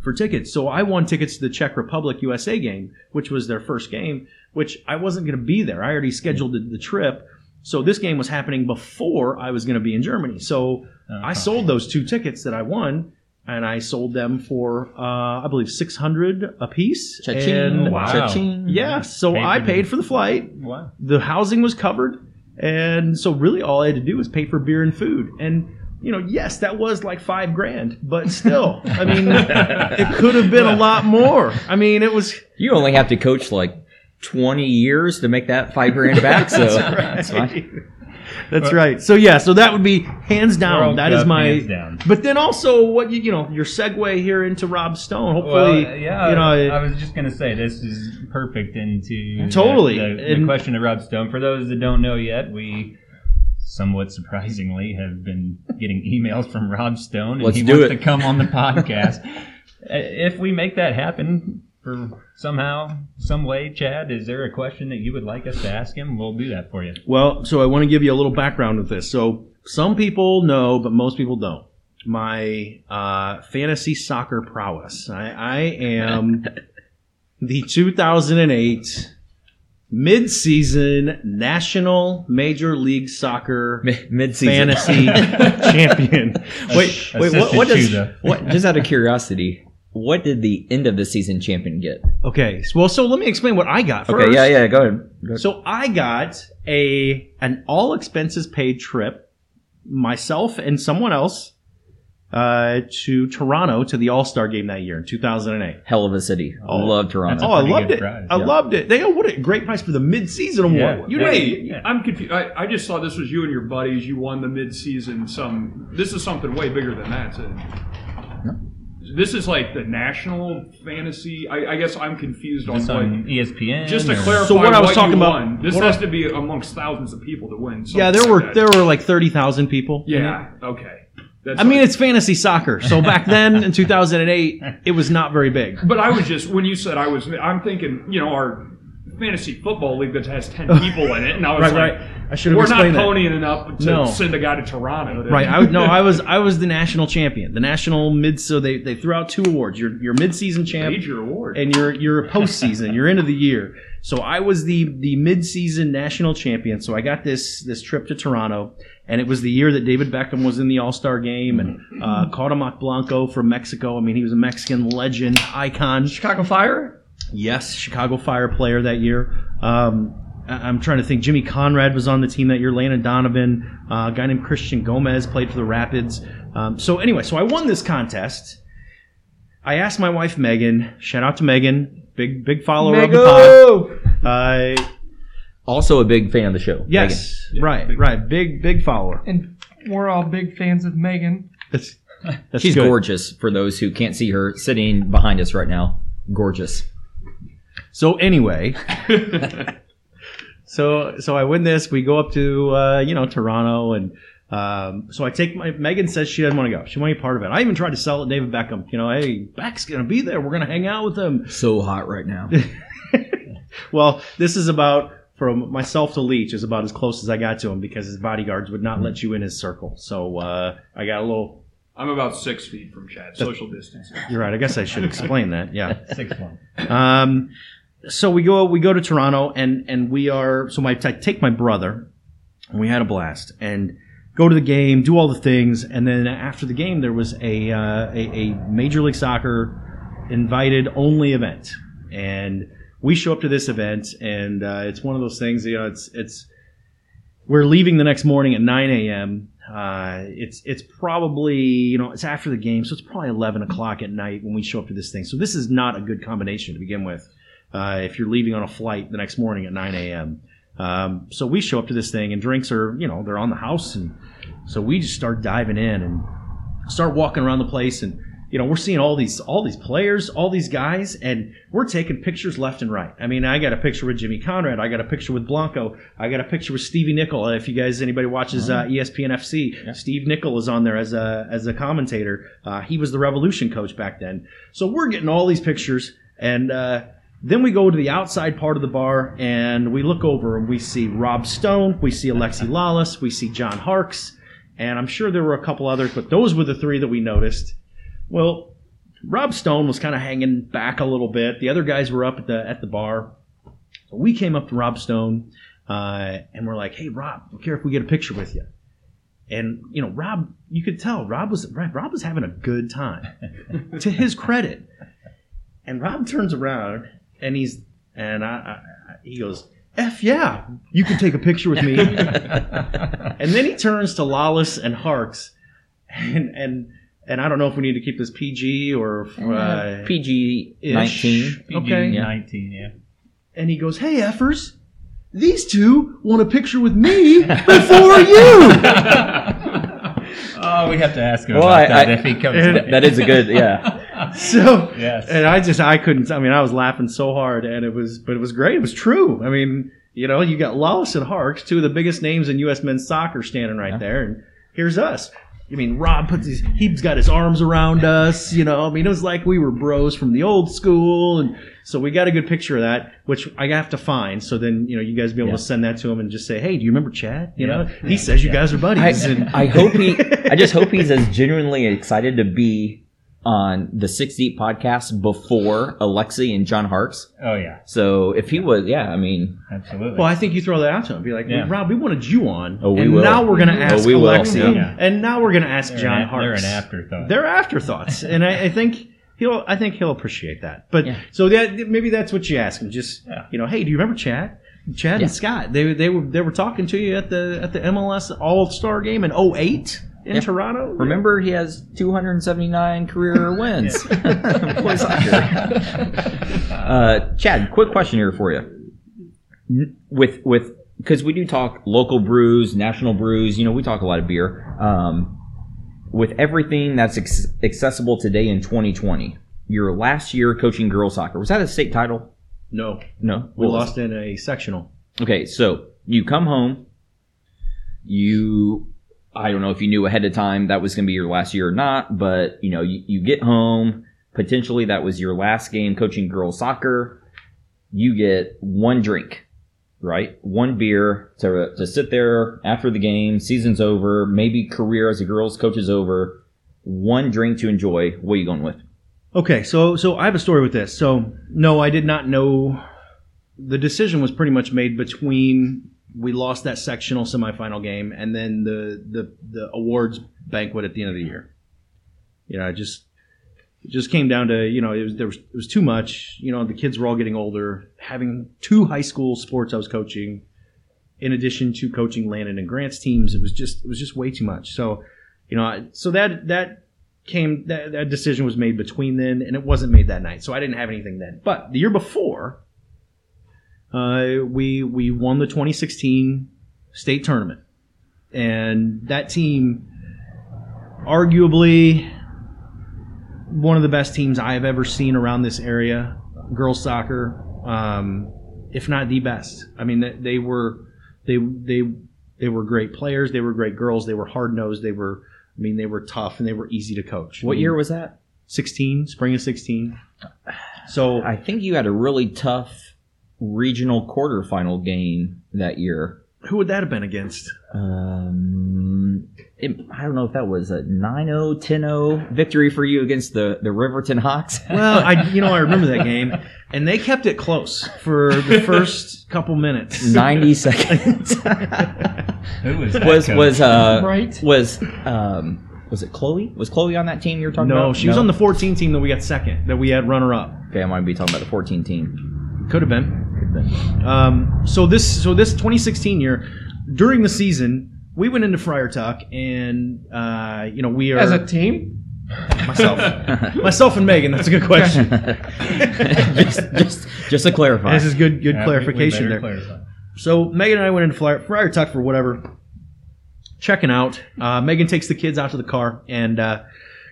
[SPEAKER 7] for tickets. So I won tickets to the Czech Republic USA game, which was their first game, which I wasn't going to be there. I already scheduled the, the trip. So this game was happening before I was going to be in Germany. So I sold those two tickets that I won, and I sold them for uh, I believe six hundred a piece.
[SPEAKER 2] Cha-ching.
[SPEAKER 7] And
[SPEAKER 4] Wow.
[SPEAKER 2] Cha-ching.
[SPEAKER 7] yeah, so
[SPEAKER 4] Paid
[SPEAKER 7] I paid for the flight.
[SPEAKER 4] Wow.
[SPEAKER 7] The housing was covered, and so really all I had to do was pay for beer and food. And you know, yes, that was like five grand, but still, I [laughs] mean, it could have been a lot more. I mean, it was
[SPEAKER 2] You only have to coach like 20 years to make that five grand back. So [laughs] that's fine.
[SPEAKER 7] That's right. So yeah, so that would be hands down.
[SPEAKER 4] World
[SPEAKER 7] that is
[SPEAKER 4] Cup,
[SPEAKER 7] my.
[SPEAKER 4] hands down.
[SPEAKER 7] But then also, what you you know, your segue here into Rob Stone.
[SPEAKER 4] Well,
[SPEAKER 7] Hopefully,
[SPEAKER 4] yeah,
[SPEAKER 7] you know,
[SPEAKER 4] I was just gonna say this is perfect into the-
[SPEAKER 7] Totally.
[SPEAKER 4] the, the
[SPEAKER 7] And-
[SPEAKER 4] question of Rob Stone. For those that don't know yet, we somewhat surprisingly have been getting emails from Rob Stone, and
[SPEAKER 2] Let's
[SPEAKER 4] he
[SPEAKER 2] do
[SPEAKER 4] wants
[SPEAKER 2] it.
[SPEAKER 4] to come on the [laughs] podcast. Uh, if we make that happen for somehow, some way, Chad, is there a question that you would like us to ask him? We'll do that for you.
[SPEAKER 7] Well, so I want to give you a little background of this. So some people know, but most people don't. My uh, fantasy soccer prowess. I, I am [laughs] the 2008 mid-season National Major League Soccer
[SPEAKER 2] Mid season.
[SPEAKER 7] fantasy [laughs] champion.
[SPEAKER 2] Wait, wait. What, what does? What? Just out of curiosity, what did the end of the season champion get?
[SPEAKER 7] Okay, so- well, so let me explain what I got first.
[SPEAKER 2] Okay. Yeah. Yeah. Go ahead. Go ahead.
[SPEAKER 7] So I got a an all expenses paid trip, myself and someone else, uh, to Toronto to the All Star game that year in 2008.
[SPEAKER 2] Hell of a city. I love Toronto.
[SPEAKER 7] Oh, I loved it!
[SPEAKER 4] prize,
[SPEAKER 7] I
[SPEAKER 4] yeah.
[SPEAKER 7] loved it. They oh, what a great price for the mid season award.
[SPEAKER 4] Yeah.
[SPEAKER 7] You
[SPEAKER 3] Wait,
[SPEAKER 7] know,
[SPEAKER 3] I'm confused. I, I just saw this was you and your buddies. You won the mid-season. Some. This is something way bigger than that. So- This is like the national fantasy. I, I guess I'm confused on
[SPEAKER 4] Just
[SPEAKER 3] what.
[SPEAKER 4] on ESPN.
[SPEAKER 3] Just to
[SPEAKER 4] or-
[SPEAKER 3] clarify,
[SPEAKER 7] So what I was
[SPEAKER 3] you
[SPEAKER 7] talking about-
[SPEAKER 3] won. This
[SPEAKER 7] what
[SPEAKER 3] has
[SPEAKER 7] I-
[SPEAKER 3] to be amongst thousands of people to win.
[SPEAKER 7] yeah,
[SPEAKER 3] something
[SPEAKER 7] there were
[SPEAKER 3] like that.
[SPEAKER 7] there were like thirty thousand people. in it.
[SPEAKER 3] Yeah. Okay. That's
[SPEAKER 7] I mean it's fantasy soccer. So back [laughs] then in 2008, it was not very big.
[SPEAKER 3] But I was just when you said I was, I'm thinking, you know, our fantasy football league that has ten [laughs] people in it, and I was
[SPEAKER 7] Right,
[SPEAKER 3] like,
[SPEAKER 7] right. I should have
[SPEAKER 3] we're not
[SPEAKER 7] explained that.
[SPEAKER 3] ponying enough to
[SPEAKER 7] No.
[SPEAKER 3] send a guy to Toronto. to-
[SPEAKER 7] Right. I no, I was [laughs] I was the national champion. The national mid. So they, they threw out two awards. Your your mid season champ
[SPEAKER 3] major award.
[SPEAKER 7] and you're you're postseason, you're end of the year. So I was the the mid season national champion. So I got this this trip to Toronto, and it was the year that David Beckham was in the All Star game, and uh, [laughs] Cuauhtémoc Blanco from Mexico. I mean, he was a Mexican legend, icon.
[SPEAKER 5] Chicago Fire.
[SPEAKER 7] Yes, Chicago Fire player that year. Um, I- I'm trying to think. Jimmy Conrad was on the team that year. Landon Donovan, uh, a guy named Christian Gomez played for the Rapids. Um, so anyway, so I won this contest. I asked my wife Megan. Shout out to Megan, big big follower of the pod. Uh,
[SPEAKER 2] Also a big fan of the show.
[SPEAKER 7] yes, right, right, big big follower.
[SPEAKER 5] And we're all big fans of Megan.
[SPEAKER 7] That's,
[SPEAKER 2] Megan.
[SPEAKER 7] that's
[SPEAKER 2] She's
[SPEAKER 7] good.
[SPEAKER 2] gorgeous. For those who can't see her, sitting behind us right now, gorgeous.
[SPEAKER 7] So anyway, [laughs] so so I win this. We go up to uh, you know Toronto, and um, so I take my. Megan says she doesn't want to go. She want to be part of it. I even tried to sell it, David Beckham. You know, hey, Beck's gonna be there. We're gonna hang out with him.
[SPEAKER 2] So hot right now. [laughs]
[SPEAKER 7] Well, this is about from myself to Leach is about as close as I got to him because his bodyguards would not let you in his circle. So uh, I got a little.
[SPEAKER 3] I'm about six feet from Chad. Social distancing.
[SPEAKER 7] You're right. I guess I should explain that. Yeah. [laughs]
[SPEAKER 4] six one.
[SPEAKER 7] Um, so we go we go to Toronto and and we are so my I take my brother and we had a blast and go to the game do all the things and then after the game there was a uh, a, a Major League Soccer invited only event and we show up to this event and uh, it's one of those things you know it's it's we're leaving the next morning at 9 a.m. Uh, it's it's probably you know it's after the game, so it's probably 11 o'clock at night when we show up to this thing. So this is not a good combination to begin with. Uh, if you're leaving on a flight the next morning at 9 a.m. Um, so we show up to this thing, and drinks are, you know, they're on the house, and so we just start diving in and start walking around the place, and you know, we're seeing all these all these players, all these guys, and we're taking pictures left and right. I mean, I got a picture with Jimmy Conrad, I got a picture with Blanco, I got a picture with Stevie Nicol. If you guys anybody watches uh, ESPN FC, Steve Nicol is on there as a as a commentator. Uh, he was the Revolution coach back then. So we're getting all these pictures, and uh, then we go to the outside part of the bar, and we look over and we see Rob Stone, we see Alexi Lalas, we see John Harkes, and I'm sure there were a couple others, but those were the three that we noticed. Well, Rob Stone was kind of hanging back a little bit. The other guys were up at the at the bar. We came up to Rob Stone uh, and we're like, "Hey, Rob, we care if we get a picture with you?" And you know, Rob, you could tell Rob was Rob was having a good time. [laughs] to his credit, and Rob turns around and he's and I, I he goes, "F yeah, you can take a picture with me." [laughs] and then he turns to Lalas and Harkes, and and and I don't know if we need to keep this PG or uh,
[SPEAKER 2] PG 19.
[SPEAKER 7] Okay.
[SPEAKER 2] Yeah.
[SPEAKER 8] 19, yeah.
[SPEAKER 7] And he goes, "Hey, effers, these two want a picture with me [laughs] before you."
[SPEAKER 8] Oh, we have to ask him
[SPEAKER 2] Well,
[SPEAKER 8] about
[SPEAKER 2] I-
[SPEAKER 8] that
[SPEAKER 2] I-
[SPEAKER 8] if he comes
[SPEAKER 7] and-
[SPEAKER 2] That is a good, yeah. [laughs]
[SPEAKER 7] so,
[SPEAKER 8] Yes.
[SPEAKER 7] and I just I couldn't. I mean, I was laughing so hard, and it was, but it was great. It was true. I mean, you know, you got Lalas and Harkes, two of the biggest names in U.S. men's soccer, standing right there, and here's us. I mean, Rob puts his, he's got his arms around us, you know. I mean, it was like we were bros from the old school, and so we got a good picture of that, which I have to find. So then, you know, you guys be able
[SPEAKER 2] Yeah.
[SPEAKER 7] to send that to him and just say, "Hey, do you remember Chad?" You
[SPEAKER 8] Yeah.
[SPEAKER 7] know, he says you guys are buddies, and
[SPEAKER 2] I hope he. [laughs] I just hope he's as genuinely excited to be on the Six Deep podcast before Alexi and John Harkes.
[SPEAKER 8] oh, yeah.
[SPEAKER 2] So if he was, yeah, I mean,
[SPEAKER 8] Absolutely.
[SPEAKER 7] Well, I think you throw that out to him. Be like,
[SPEAKER 8] Yeah.
[SPEAKER 7] Rob, we wanted you on.
[SPEAKER 2] Oh, we
[SPEAKER 7] and
[SPEAKER 2] will.
[SPEAKER 7] now we're going to oh, ask
[SPEAKER 2] we
[SPEAKER 7] Alexi.
[SPEAKER 8] yeah.
[SPEAKER 7] And now we're going to ask
[SPEAKER 8] they're,
[SPEAKER 7] John
[SPEAKER 8] an,
[SPEAKER 7] Harkes.
[SPEAKER 8] they're an afterthought.
[SPEAKER 7] They're afterthoughts. and I, I think he'll I think he'll appreciate that. But
[SPEAKER 2] Yeah.
[SPEAKER 7] so that maybe that's what you ask him. Just
[SPEAKER 8] Yeah.
[SPEAKER 7] you know, hey, do you remember Chad? Chad
[SPEAKER 2] Yeah.
[SPEAKER 7] and Scott. They they were they were talking to you at the at the MLS All Star game in 08 in
[SPEAKER 2] Yeah.
[SPEAKER 7] Toronto.
[SPEAKER 2] remember he has 279 career [laughs] wins. [laughs] Boy soccer. [laughs] uh, Chad, quick question here for you. With with because we do talk local brews, national brews. You know, we talk a lot of beer. Um, with everything that's ex- accessible today in 2020, your last year coaching girls soccer was that a state title?
[SPEAKER 7] No,
[SPEAKER 2] No,
[SPEAKER 7] we
[SPEAKER 2] What
[SPEAKER 7] lost in a sectional.
[SPEAKER 2] Okay, so you come home. You, I don't know if you knew ahead of time that was going to be your last year or not, but you know, you, you get home. Potentially, that was your last game coaching girls soccer. You get one drink, right? One beer to to sit there after the game. Season's over. Maybe career as a girls coach is over. One drink to enjoy. What are you going with?
[SPEAKER 7] Okay, so so I have a story with this. So no, I did not know. The decision was pretty much made between we lost that sectional semifinal game and then the the the awards banquet at the end of the year. You know, it just it just came down to you know it was there was it was too much. You know, the kids were all getting older. Having two high school sports I was coaching, in addition to coaching Landon and Grant's teams, it was just it was just way too much. So, you know, so that that came that, that decision was made between then and it wasn't made that night so i didn't have anything then but the year before uh, we we won the 2016 state tournament and that team arguably one of the best teams i have ever seen around this area girls soccer um, if not the best i mean they, they were they they they were great players they were great girls they were hard-nosed they were I mean, they were tough and they were easy to coach. I
[SPEAKER 2] What
[SPEAKER 7] mean,
[SPEAKER 2] year was that?
[SPEAKER 7] 16, spring of 16. So
[SPEAKER 2] I think you had a really tough regional quarterfinal game that year.
[SPEAKER 7] who would that have been against?
[SPEAKER 2] Um, it, I don't know if that was a 9-0, 10-0 victory for you against the, the Riverton Hawks. [laughs]
[SPEAKER 7] Well, I you know I remember that game, and they kept it close for the [laughs] first couple minutes.
[SPEAKER 2] 90 [laughs] seconds.
[SPEAKER 8] Who was that
[SPEAKER 2] was
[SPEAKER 8] coach?
[SPEAKER 2] was uh
[SPEAKER 5] Right.
[SPEAKER 2] was um was it Chloe? Was Chloe on that team you were talking about?
[SPEAKER 7] No, she was on the 14 team that we got second, that we had runner up.
[SPEAKER 2] Okay, I might be talking about the 14 team.
[SPEAKER 7] Could have been. Um, so this so this 2016 year, during the season, we went into Friar Tuck, and uh, you know we are
[SPEAKER 5] As a team?
[SPEAKER 7] myself, [laughs] myself and Megan. That's a good question. [laughs] [laughs]
[SPEAKER 2] just, just Just to clarify.
[SPEAKER 7] This is good good
[SPEAKER 8] Yeah, we- we
[SPEAKER 7] clarification there.
[SPEAKER 8] clarify.
[SPEAKER 7] So Megan and I went into Friar, Friar Tuck for whatever, checking out. Uh, Megan takes the kids out to the car, and uh,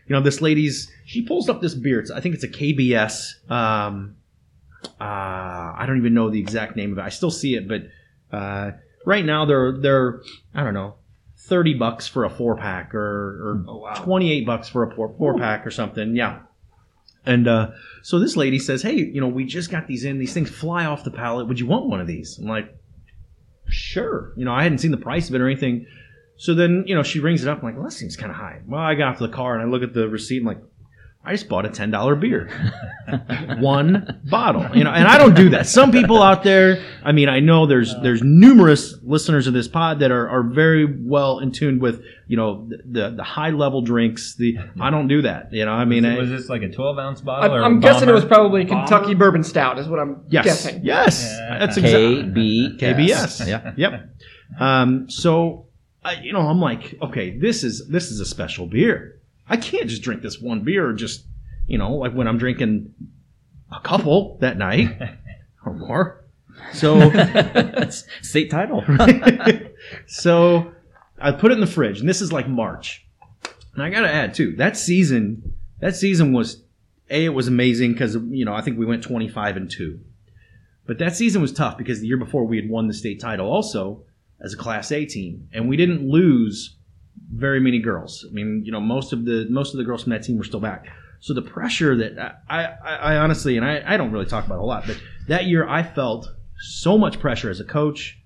[SPEAKER 7] you know this lady's she pulls up this beer. It's, I think it's a KBS. Um, I don't even know the exact name of it. I still see it, but uh, right now they're they're I don't know. 30 bucks for a four pack or, or 28 bucks for a four, four pack or something. Yeah. And uh, so this lady says, Hey, you know, we just got these in. These things fly off the pallet. Would you want one of these? I'm like, Sure. You know, I hadn't seen the price of it or anything. So then, you know, she rings it up. I'm like, Well, that seems kind of high. Well, I got off the car and I look at the receipt. I'm like, I just bought a ten dollar beer, [laughs] one bottle. You know, and I don't do that. Some people out there, I mean, I know there's there's numerous listeners of this pod that are, are very well in tune with you know the the high level drinks. The I don't do that. You know, I mean, I-
[SPEAKER 8] was this like a 12 ounce
[SPEAKER 5] I'm,
[SPEAKER 8] bottle? or
[SPEAKER 5] I'm
[SPEAKER 8] a
[SPEAKER 5] guessing it was probably Kentucky Bourbon Stout, is what I'm
[SPEAKER 7] yes,
[SPEAKER 5] guessing.
[SPEAKER 7] yes,
[SPEAKER 8] Yeah.
[SPEAKER 7] that's exactly
[SPEAKER 2] KB
[SPEAKER 7] KBS.
[SPEAKER 2] Yeah.
[SPEAKER 7] Yep. Um, so, I, you know, I'm like, okay, this is this is a special beer. I can't just drink this one beer. Just, you know, like when I'm drinking a couple that night [laughs] or more. So,
[SPEAKER 2] State title. [laughs]
[SPEAKER 7] so I put it in the fridge, and this is like March. And I got to add too, that season, that season was a it was amazing because you know I think we went 25 and two, but that season was tough because the year before we had won the state title also as a Class A team, and we didn't lose very many girls. I mean, you know, most of the most of the girls from that team were still back. So the pressure that I, I, I honestly, and I, I don't really talk about a lot, but that year I felt so much pressure as a coach,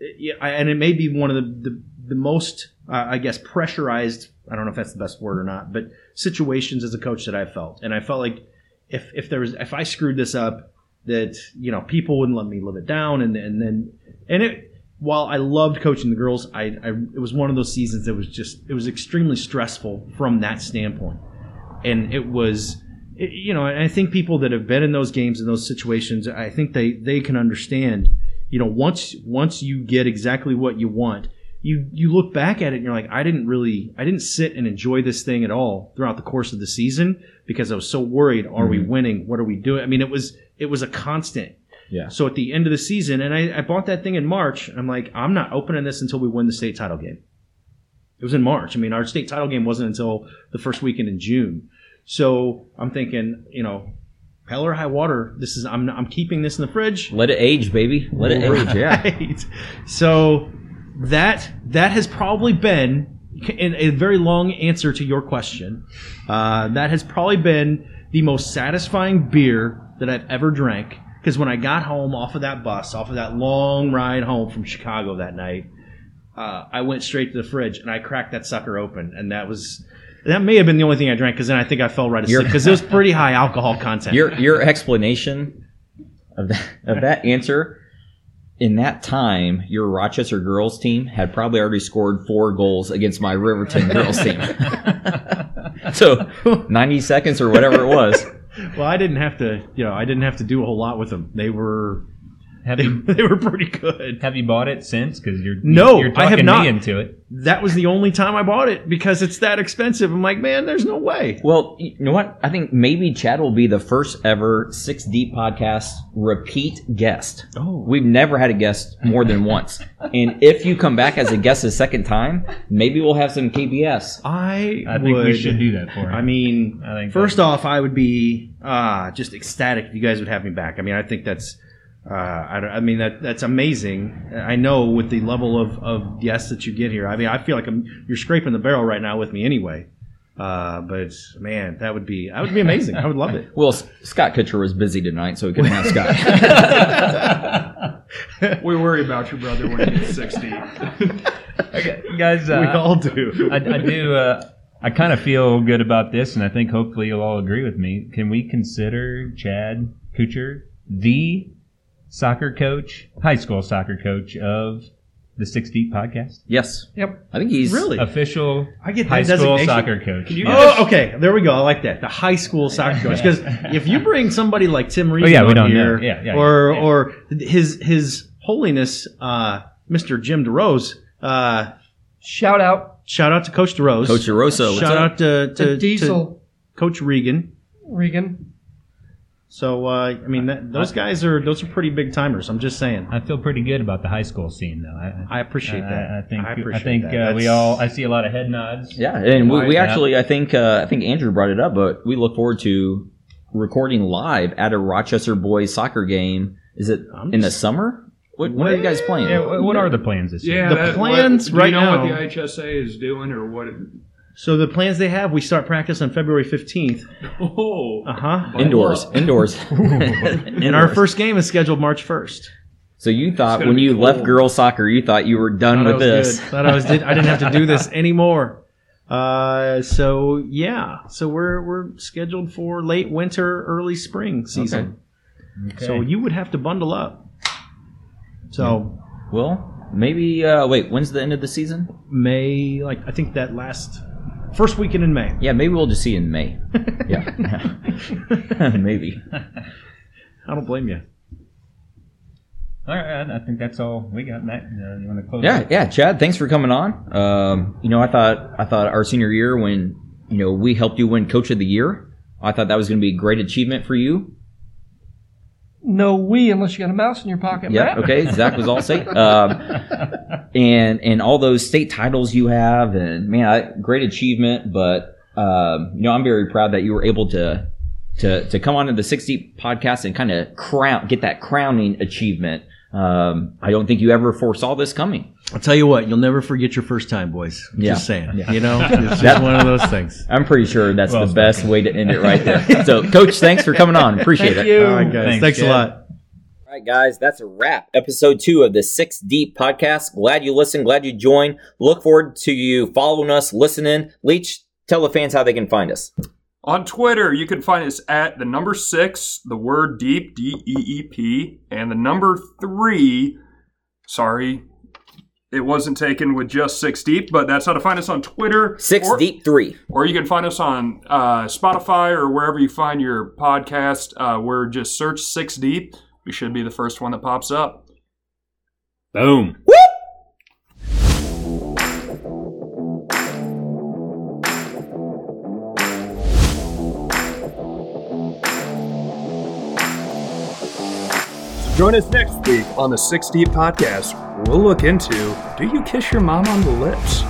[SPEAKER 7] and it may be one of the the, the most, uh, I guess, pressurized. I don't know if that's the best word or not, but situations as a coach that I felt, and I felt like if if there was if I screwed this up, that you know people wouldn't let me live it down, and and then and it. While I loved coaching the girls, I, I it was one of those seasons that was just it was extremely stressful from that standpoint, and it was it- you know, and I think people that have been in those games in those situations, I think they they can understand. You know, once once you get exactly what you want, you you look back at it and you're like, I didn't really, I didn't sit and enjoy this thing at all throughout the course of the season because I was so worried. Are we mm-hmm. winning? What are we doing? I mean, it was it was a constant.
[SPEAKER 2] Yeah.
[SPEAKER 7] So at the end of the season, and I, I bought that thing in March. I'm like, I'm not opening this until we win the state title game. It was in March. I mean, our state title game wasn't until the first weekend in June. So I'm thinking, you know, hell or high water. This is I'm I'm keeping this in the fridge.
[SPEAKER 2] Let it age, baby. Let it age. Yeah. [laughs]
[SPEAKER 7] So that that has probably been in a very long answer to your question. Uh, that has probably been the most satisfying beer that I've ever drank. Because when I got home off of that bus, off of that long ride home from Chicago that night, uh, I went straight to the fridge and I cracked that sucker open, and that was that may have been the only thing I drank because then I think I fell right asleep because it was pretty high alcohol content.
[SPEAKER 2] Your your explanation of that of that answer in that time, your Rochester girls team had probably already scored four goals against my Riverton girls team. [laughs] so ninety seconds or whatever it was.
[SPEAKER 7] Well, I didn't have to, you know, I didn't have to do a whole lot with them. They were
[SPEAKER 8] Have
[SPEAKER 7] they,
[SPEAKER 8] you [laughs]
[SPEAKER 7] they were pretty good.
[SPEAKER 8] have you bought it since? Because you're
[SPEAKER 7] No,
[SPEAKER 8] you're
[SPEAKER 7] I have
[SPEAKER 8] talking
[SPEAKER 7] not.
[SPEAKER 8] me into it.
[SPEAKER 7] That was the only time I bought it because it's that expensive. I'm like, man, there's no way.
[SPEAKER 2] Well, you know what? I think maybe Chad will be the first ever Six Deep podcast repeat guest.
[SPEAKER 7] Oh.
[SPEAKER 2] We've never had a guest more than [laughs] once. And if you come back as a guest a second time, maybe we'll have some KBS.
[SPEAKER 7] I,
[SPEAKER 8] I think
[SPEAKER 7] would,
[SPEAKER 8] we should do that for him.
[SPEAKER 7] I mean,
[SPEAKER 8] I think
[SPEAKER 7] first off, I would be uh, just ecstatic if you guys would have me back. I mean, I think that's, uh, I, don't- I mean, that that's amazing. I know with the level of, of guests that you get here. I mean, I feel like I'm, you're scraping the barrel right now with me anyway. Uh, but man, that would be that would be amazing. I would love it.
[SPEAKER 2] Well, S- Scott Kuchar was busy tonight, so we couldn't have Scott. [laughs]
[SPEAKER 3] We worry about your brother when he gets 60.
[SPEAKER 8] Okay, guys, uh,
[SPEAKER 7] we all do.
[SPEAKER 8] I, I do. Uh, I kind of feel good about this, and I think hopefully you'll all agree with me. Can we consider Chad Kuchar the soccer coach, high school soccer coach of the Six Deep podcast?
[SPEAKER 2] yes.
[SPEAKER 5] Yep.
[SPEAKER 2] I think he's
[SPEAKER 7] really.
[SPEAKER 8] Official
[SPEAKER 7] I get that
[SPEAKER 8] high school
[SPEAKER 7] designation.
[SPEAKER 8] soccer coach.
[SPEAKER 7] Oh, okay. There we go. I like that. The high school soccer coach. Because [laughs] if you bring somebody like Tim Reed
[SPEAKER 8] Oh, yeah, we
[SPEAKER 7] on
[SPEAKER 8] don't
[SPEAKER 7] here,
[SPEAKER 8] know. Yeah, yeah,
[SPEAKER 7] or
[SPEAKER 8] yeah.
[SPEAKER 7] or his his holiness, uh, Mr. Jim DeRose. Uh,
[SPEAKER 5] Shout out
[SPEAKER 7] shout out to Coach DeRose.
[SPEAKER 2] Coach DeRosa. What's
[SPEAKER 7] Shout
[SPEAKER 2] up?
[SPEAKER 7] out to,
[SPEAKER 5] to,
[SPEAKER 7] to, to
[SPEAKER 5] Diesel
[SPEAKER 7] Coach Regan.
[SPEAKER 5] Regan.
[SPEAKER 7] So uh, I mean, that, those guys are those are pretty big timers. I'm just saying.
[SPEAKER 8] I feel pretty good about the high school scene, though. I,
[SPEAKER 7] I appreciate
[SPEAKER 8] I-
[SPEAKER 7] that.
[SPEAKER 8] I, I think
[SPEAKER 7] I
[SPEAKER 8] I,
[SPEAKER 7] appreciate
[SPEAKER 8] think
[SPEAKER 7] that.
[SPEAKER 8] uh, we all. I see a lot of head nods.
[SPEAKER 2] Yeah, and we, we actually, I think, uh, I think Andrew brought it up, but we look forward to recording live at a Rochester boys soccer game. Is it
[SPEAKER 7] I'm
[SPEAKER 2] in the summer? What, when are you guys playing?
[SPEAKER 8] Yeah, what are the plans this year?
[SPEAKER 3] Yeah,
[SPEAKER 7] The
[SPEAKER 3] that-
[SPEAKER 7] plans
[SPEAKER 3] what, do
[SPEAKER 7] right
[SPEAKER 3] you know
[SPEAKER 7] now-
[SPEAKER 3] what the IHSA is doing or what? It,
[SPEAKER 7] So the plans they have, we start practice on February 15th.
[SPEAKER 3] oh,
[SPEAKER 7] Uh huh.
[SPEAKER 2] Indoors, indoors. [laughs]
[SPEAKER 7] And our first game is scheduled March 1st.
[SPEAKER 2] So you thought when
[SPEAKER 3] be
[SPEAKER 2] you left girls soccer, you thought you were done
[SPEAKER 7] Thought I
[SPEAKER 2] with
[SPEAKER 7] was
[SPEAKER 2] this.
[SPEAKER 7] good. Thought I was. Did, I didn't have to do this [laughs] anymore. Uh, so yeah. So we're we're scheduled for late winter, early spring season. Okay. Okay. So you would have to bundle up. So
[SPEAKER 2] Well, maybe. Uh, wait, when's the end of the season?
[SPEAKER 7] May, like I think that last first weekend in May.
[SPEAKER 2] Yeah, maybe we'll just see you in May. [laughs] Yeah, [laughs] maybe.
[SPEAKER 7] I don't blame you.
[SPEAKER 8] All right, I think that's all we got. Matt, uh, you want to close?
[SPEAKER 2] Yeah,
[SPEAKER 8] it?
[SPEAKER 2] yeah, Chad. Thanks for coming on. Um, you know, I thought I thought our senior year when you know we helped you win Coach of the Year. I thought that was going to be a great achievement for you.
[SPEAKER 5] No we unless you got a mouse in your pocket.
[SPEAKER 2] Yeah.
[SPEAKER 5] Matt.
[SPEAKER 2] Okay. Zach was all state. [laughs] Um, and and all those state titles you have, and man, I, great achievement. But um, you know, I'm very proud that you were able to to to come on to the Six Deep podcast and kind of crown get that crowning achievement. Um, I don't think you ever foresaw this coming.
[SPEAKER 7] I'll tell you what, you'll never forget your first time, boys.
[SPEAKER 2] Yeah.
[SPEAKER 7] Just saying. You know, [laughs] it's just one of those things.
[SPEAKER 2] I'm pretty sure that's
[SPEAKER 8] Well
[SPEAKER 2] the best way to end it right there. [laughs] so, Coach, thanks for coming on. Appreciate
[SPEAKER 7] Thank
[SPEAKER 2] it.
[SPEAKER 7] you. All right, guys.
[SPEAKER 8] Thanks,
[SPEAKER 7] Thanks, a lot.
[SPEAKER 2] All right, guys, that's a wrap. Episode two of the Six Deep podcast. Glad you listened. Glad you joined. Look forward to you following us, listening. Leach, tell the fans how they can find us.
[SPEAKER 3] On Twitter, you can find us at the number six, the word deep, D E E P, and the number three. Sorry, it wasn't taken with just six deep, but that's how to find us on Twitter.
[SPEAKER 2] Six
[SPEAKER 3] or,
[SPEAKER 2] Deep Three.
[SPEAKER 3] Or you can find us on uh, Spotify or wherever you find your podcast. Uh, we're just search six deep. We should be the first one that pops up.
[SPEAKER 4] Boom.
[SPEAKER 3] Join us next week on the Six Deep Podcast. We'll look into Do you kiss your mom on the lips?